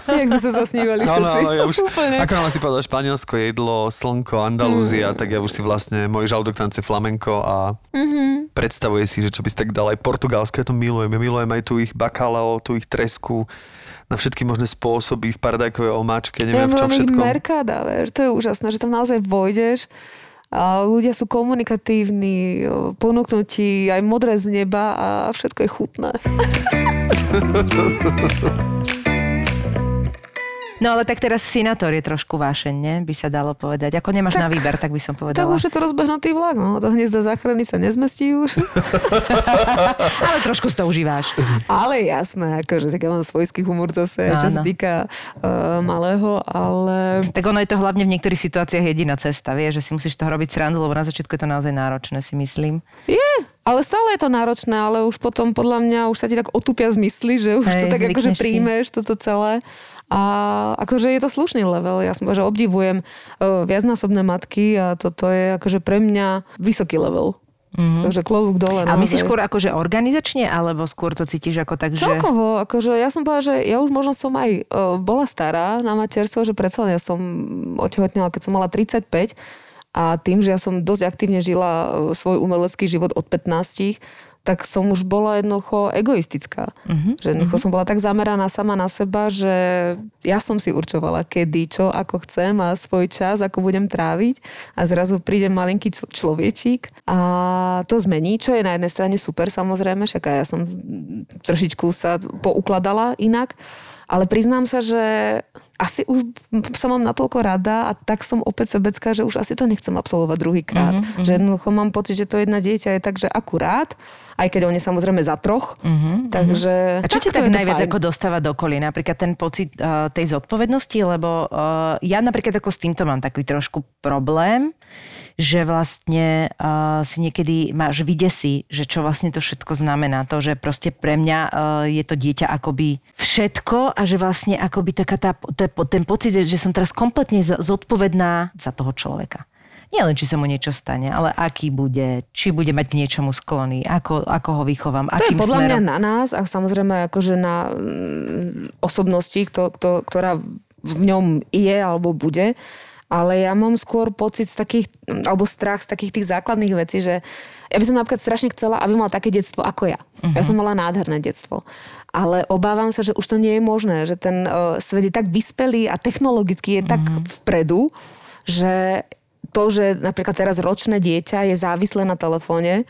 Jak sme sa zasnívali No, no, no, ja už, Úplne. ako nám si povedal, Španielsko, jedlo, slnko, Mm. Andalúzia, tak ja už si vlastne, môj žalúdok tance flamenko a Mhm. predstavuje si, že čo by si tak dal aj Portugalsko, ja to milujem, ja milujem aj tu ich bakalao, tu ich tresku, na všetky možné spôsoby, v paradajkovej omáčke, Ja neviem v čom všetkom. merkada, ver. to je úžasné, že tam naozaj vojdeš ľudia sú komunikatívni, ponúknú ti aj modré z neba a všetko je chutné. No ale tak teraz Sinator je trošku vášeň, ne? by sa dalo povedať. Ako nemáš Tak- na výber, tak by som Tak povedala. už je to rozbehnutý vlak, no. To hniezdo záchrany sa nezmestí už. Ale trošku to užíváš. ale jasné, akože tak ja mám svojský humor zase, čo sa týka uh, malého, ale Tak ono je to hlavne v niektorých situáciách jediná cesta, vieš, že si musíš toho robiť srandu, lebo na začiatku je to naozaj náročné, si myslím. je, ale stále je to náročné, ale už potom podľa mňa už sa ti tak otupia zmysly, že už Hej, to tak akože si. príjmeš toto celé. A akože je to slušný level. Ja som že obdivujem uh, viacnásobné matky a toto je akože pre mňa vysoký level. Mm-hmm. Takže klobúk dole. A myslíš skôr akože organizačne, alebo skôr to cítiš ako tak, že... Celkovo, akože ja som povedala, že ja už možno som aj uh, bola stará na materstvo, že predsa ja som otehotnila, keď som mala 35 a tým, že ja som dosť aktívne žila uh, svoj umelecký život od 15, tak som už bola jednoducho egoistická. Uh-huh. Že jednoducho uh-huh. som bola tak zameraná sama na seba, že ja som si určovala, kedy, čo, ako chcem a svoj čas, ako budem tráviť a zrazu príde malinký čl- človečík a to zmení, čo je na jednej strane super samozrejme, však ja som trošičku sa poukladala inak, ale priznám sa, že asi už sa mám natoľko rada a tak som opäť sebecká, že už asi to nechcem absolvovať druhýkrát. Uh-huh. Že jednoducho mám pocit, že to jedna dieťa je tak, že akurát, aj keď on je samozrejme za troch. Uh-huh, takže. A čo ti tak najviac ako dostáva do kolí? Napríklad ten pocit uh, tej zodpovednosti, lebo uh, ja napríklad ako s týmto mám taký trošku problém, že vlastne uh, si niekedy máš vydesí, že čo vlastne to všetko znamená. To, že proste pre mňa uh, je to dieťa akoby všetko a že vlastne akoby taká tá, tá, ten pocit, že som teraz kompletne zodpovedná za toho človeka. Nie len, či sa mu niečo stane, ale aký bude, či bude mať k niečomu sklony, ako, ako ho vychovám, to akým je podľa smerom. mňa na nás a samozrejme akože na mm, osobnosti, kto, kto, ktorá v ňom je alebo bude, ale ja mám skôr pocit z takých, alebo strach z takých tých základných vecí, že ja by som napríklad strašne chcela, aby mala také detstvo ako ja. Uh-huh. Ja som mala nádherné detstvo. Ale obávam sa, že už to nie je možné, že ten uh, svet je tak vyspelý a technologicky je uh-huh. tak mhm. vpredu, že to, že napríklad teraz ročné dieťa je závislé na telefóne,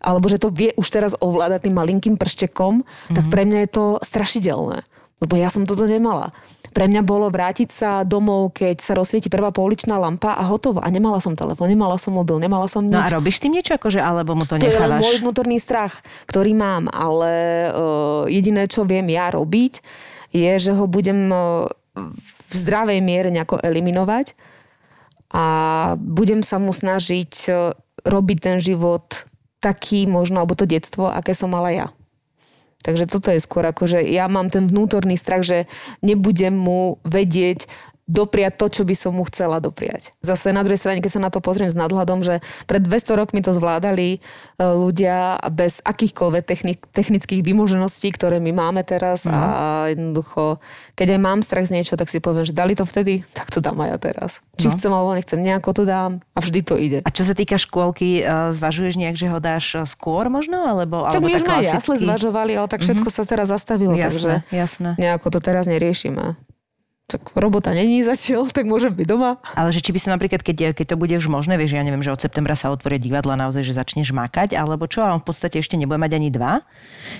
alebo že to vie už teraz ovládať tým malinkým prštekom, uh-huh. tak pre mňa je to strašidelné. Lebo ja som toto nemala. Pre mňa bolo vrátiť sa domov, keď sa rozsvieti prvá pouličná lampa a hotovo. A nemala som telefón, nemala som mobil, nemala som nič. No a robíš tým niečo, akože, alebo mu to, to nechávaš? To je môj vnútorný strach, ktorý mám, ale uh, jediné, čo viem ja robiť, je, že ho budem uh, v zdravej miere nejako eliminovať a budem sa mu snažiť uh, robiť ten život taký možno, alebo to detstvo, aké som mala ja. Takže toto je skôr ako, že ja mám ten vnútorný strach, že nebudem mu vedieť dopriať to, čo by som mu chcela dopriať. Zase na druhej strane, keď sa na to pozriem s nadhľadom, že pred 200 rokmi to zvládali e, ľudia bez akýchkoľvek technik, technických vymožeností, ktoré my máme teraz mm. a jednoducho, keď aj mám strach z niečo, tak si poviem, že dali to vtedy, tak to dám aj ja teraz. Či no. chcem alebo nechcem, nejako to dám a vždy to ide. A čo sa týka škôlky, e, zvažuješ nejak, že ho dáš e, skôr možno? Alebo, tak alebo my už sme jasle zvažovali, ale tak všetko mm-hmm. sa teraz zastavilo, jasné, takže jasné. nejako to teraz neriešime tak robota není zatiaľ, tak môžem byť doma. Ale že či by sa napríklad, keď, keď to bude už možné, vieš, ja neviem, že od septembra sa otvoria divadla naozaj, že začneš makať, alebo čo, a on v podstate ešte nebude mať ani dva,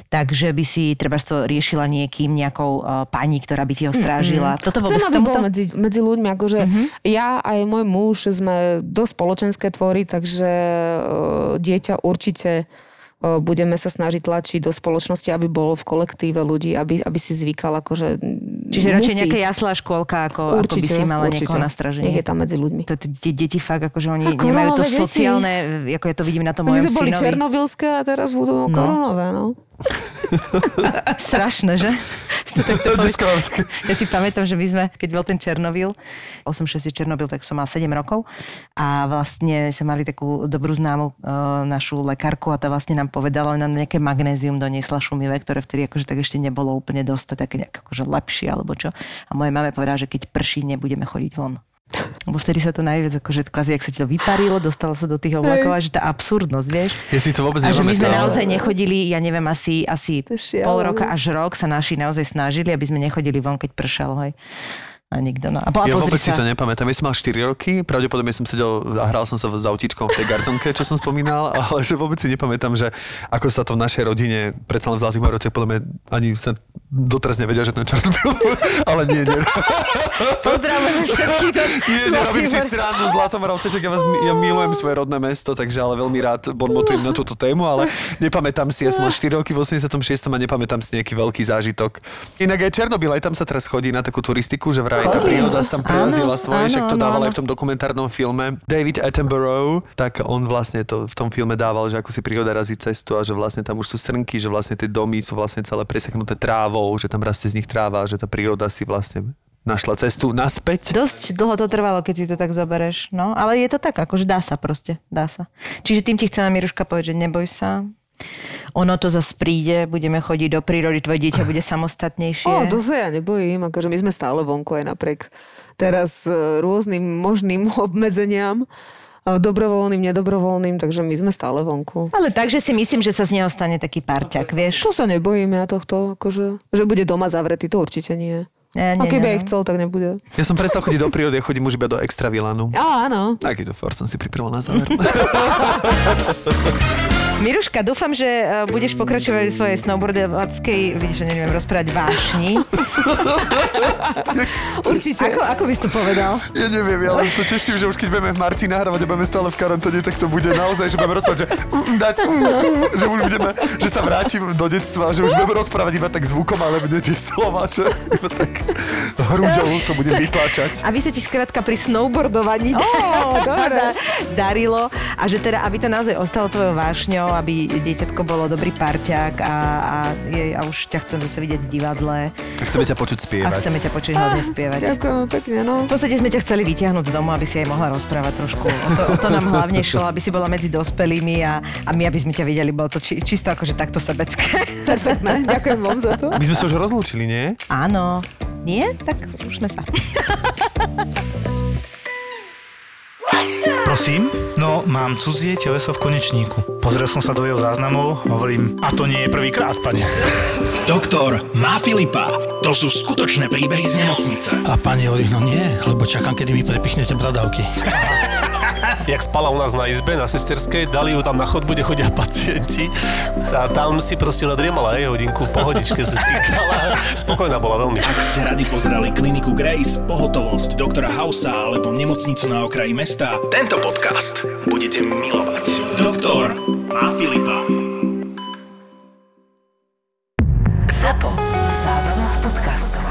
takže by si treba to riešila niekým, nejakou uh, pani, ktorá by ti ho strážila. Mm-hmm. Toto Chcem, aby bol medzi, medzi ľuďmi, akože mm-hmm. ja aj môj muž sme dosť spoločenské tvory, takže uh, dieťa určite budeme sa snažiť tlačiť do spoločnosti, aby bolo v kolektíve ľudí, aby, aby si zvykal akože Čiže musí. radšej nejaká jaslá škôlka, ako, určite, ako by si mala určite. niekoho na stražení. Nech je tam medzi ľuďmi. To, tie deti fakt, akože oni a nemajú to deti. sociálne, ako ja to vidím na tom mojom synovi. boli černovilské a teraz budú no. koronové, no. Strašné, že? ja si pamätám, že my sme, keď bol ten Černobyl, 8-6 Černobyl, tak som mal 7 rokov a vlastne sme mali takú dobrú známu uh, našu lekárku a tá vlastne nám povedala, nám nejaké magnézium doniesla šumivé, ktoré vtedy akože tak ešte nebolo úplne dosť také nejak akože lepšie alebo čo. A moje mame povedala, že keď prší, nebudeme chodiť von. Lebo vtedy sa to najviac, akože kvázi, ak sa ti to vyparilo, dostalo sa do tých oblakov, a že tá absurdnosť, vieš. Ja si to vôbec a že my sme naozaj nechodili, ja neviem, asi, asi pol roka až rok sa naši naozaj snažili, aby sme nechodili von, keď pršalo, hej a nikto. No. A, po, a ja vôbec sa. si to nepamätám. Ja som mal 4 roky, pravdepodobne som sedel a hral som sa s autíčkom v tej garzonke, čo som spomínal, ale že vôbec si nepamätám, že ako sa to v našej rodine, predsa len v Zlatých Marote, podľa mňa ani sa doteraz nevedia, že ten Černobyl, ale nie, nie. Pozdravujem všetkých. Nie, nerobím si srandu Zlatom Marovce, že ja, vás, ja milujem svoje rodné mesto, takže ale veľmi rád bonmotujem na túto tému, ale nepamätám si, ja som mal 4 roky v 86. a nepamätám si nejaký veľký zážitok. Inak aj Černobyl, aj tam sa teraz chodí na takú turistiku, že vraj aj tá príroda sa tam prirazila svoje, však to dával aj v tom dokumentárnom filme. David Attenborough, tak on vlastne to v tom filme dával, že ako si príroda razí cestu a že vlastne tam už sú srnky, že vlastne tie domy sú vlastne celé preseknuté trávou, že tam rastie z nich tráva, že tá príroda si vlastne našla cestu naspäť. Dosť dlho to trvalo, keď si to tak zobereš. No, ale je to tak, akože dá sa proste, dá sa. Čiže tým ti chcem Miruška povedať, že neboj sa, ono to zase príde, budeme chodiť do prírody, tvoje dieťa bude samostatnejšie. O, to sa ja nebojím, akože my sme stále vonku aj napriek teraz e, rôznym možným obmedzeniam a dobrovoľným, nedobrovoľným, takže my sme stále vonku. Ale takže si myslím, že sa z neho stane taký parťak, vieš? To sa nebojím ja tohto, akože, že bude doma zavretý, to určite nie. Ja, A nie, keby nie, aj no. chcel, tak nebude. Ja som prestal chodiť do prírody a chodím už iba do extra vilanu. Á, áno. Takýto for som si pripravil na záver. Miruška, dúfam, že e, budeš pokračovať v svojej snowboardovackej, vidíš, že neviem rozprávať, vášni. Určite. Ako, ako by si to povedal? Ja neviem, ja len sa teším, že už keď budeme v marci nahrávať a budeme stále v karanténe, tak to bude naozaj, že budeme rozprávať, že, dať, že už budeme, že sa vrátim do detstva, že už budeme rozprávať iba tak zvukom, ale bude tie slova, že iba tak hrúďou to budem vytlačať. Aby sa ti skrátka pri snowboardovaní dobre. darilo a že teda, aby to naozaj ostalo tvojou vášňou, aby dieťatko bolo dobrý parťák a, a, a už ťa chcem zase vidieť v divadle Tak chceme ťa počuť a spievať. chceme ťa počuť hodne spievať. Ďakujem pekne, no. V podstate sme ťa chceli vytiahnuť z domu, aby si aj mohla rozprávať trošku. O to, o to nám hlavne šlo, aby si bola medzi dospelými a, a my, aby sme ťa videli, bolo to či, čisto akože takto sebecké. Perfektné, ďakujem vám za to. My sme sa už rozlúčili, nie? Áno. Nie? Tak už sme sa. Prosím? No, mám cudzie teleso v konečníku. Pozrel som sa do jeho záznamov, hovorím, a to nie je prvýkrát, pane. Doktor má Filipa. To sú skutočné príbehy z nemocnice. A pani hovorí, no nie, lebo čakám, kedy mi prepichnete bradavky. jak spala u nás na izbe, na sesterskej, dali ju tam na chodbu, kde chodia pacienti a tam si proste nadriemala aj hodinku, pohodičke sa stýkala. Spokojná bola veľmi. Ak ste radi pozerali kliniku Grace, pohotovosť doktora Hausa alebo nemocnicu na okraji mesta, tento podcast budete milovať. Doktor má Filipa. ZAPO. Zábrná v podcastov.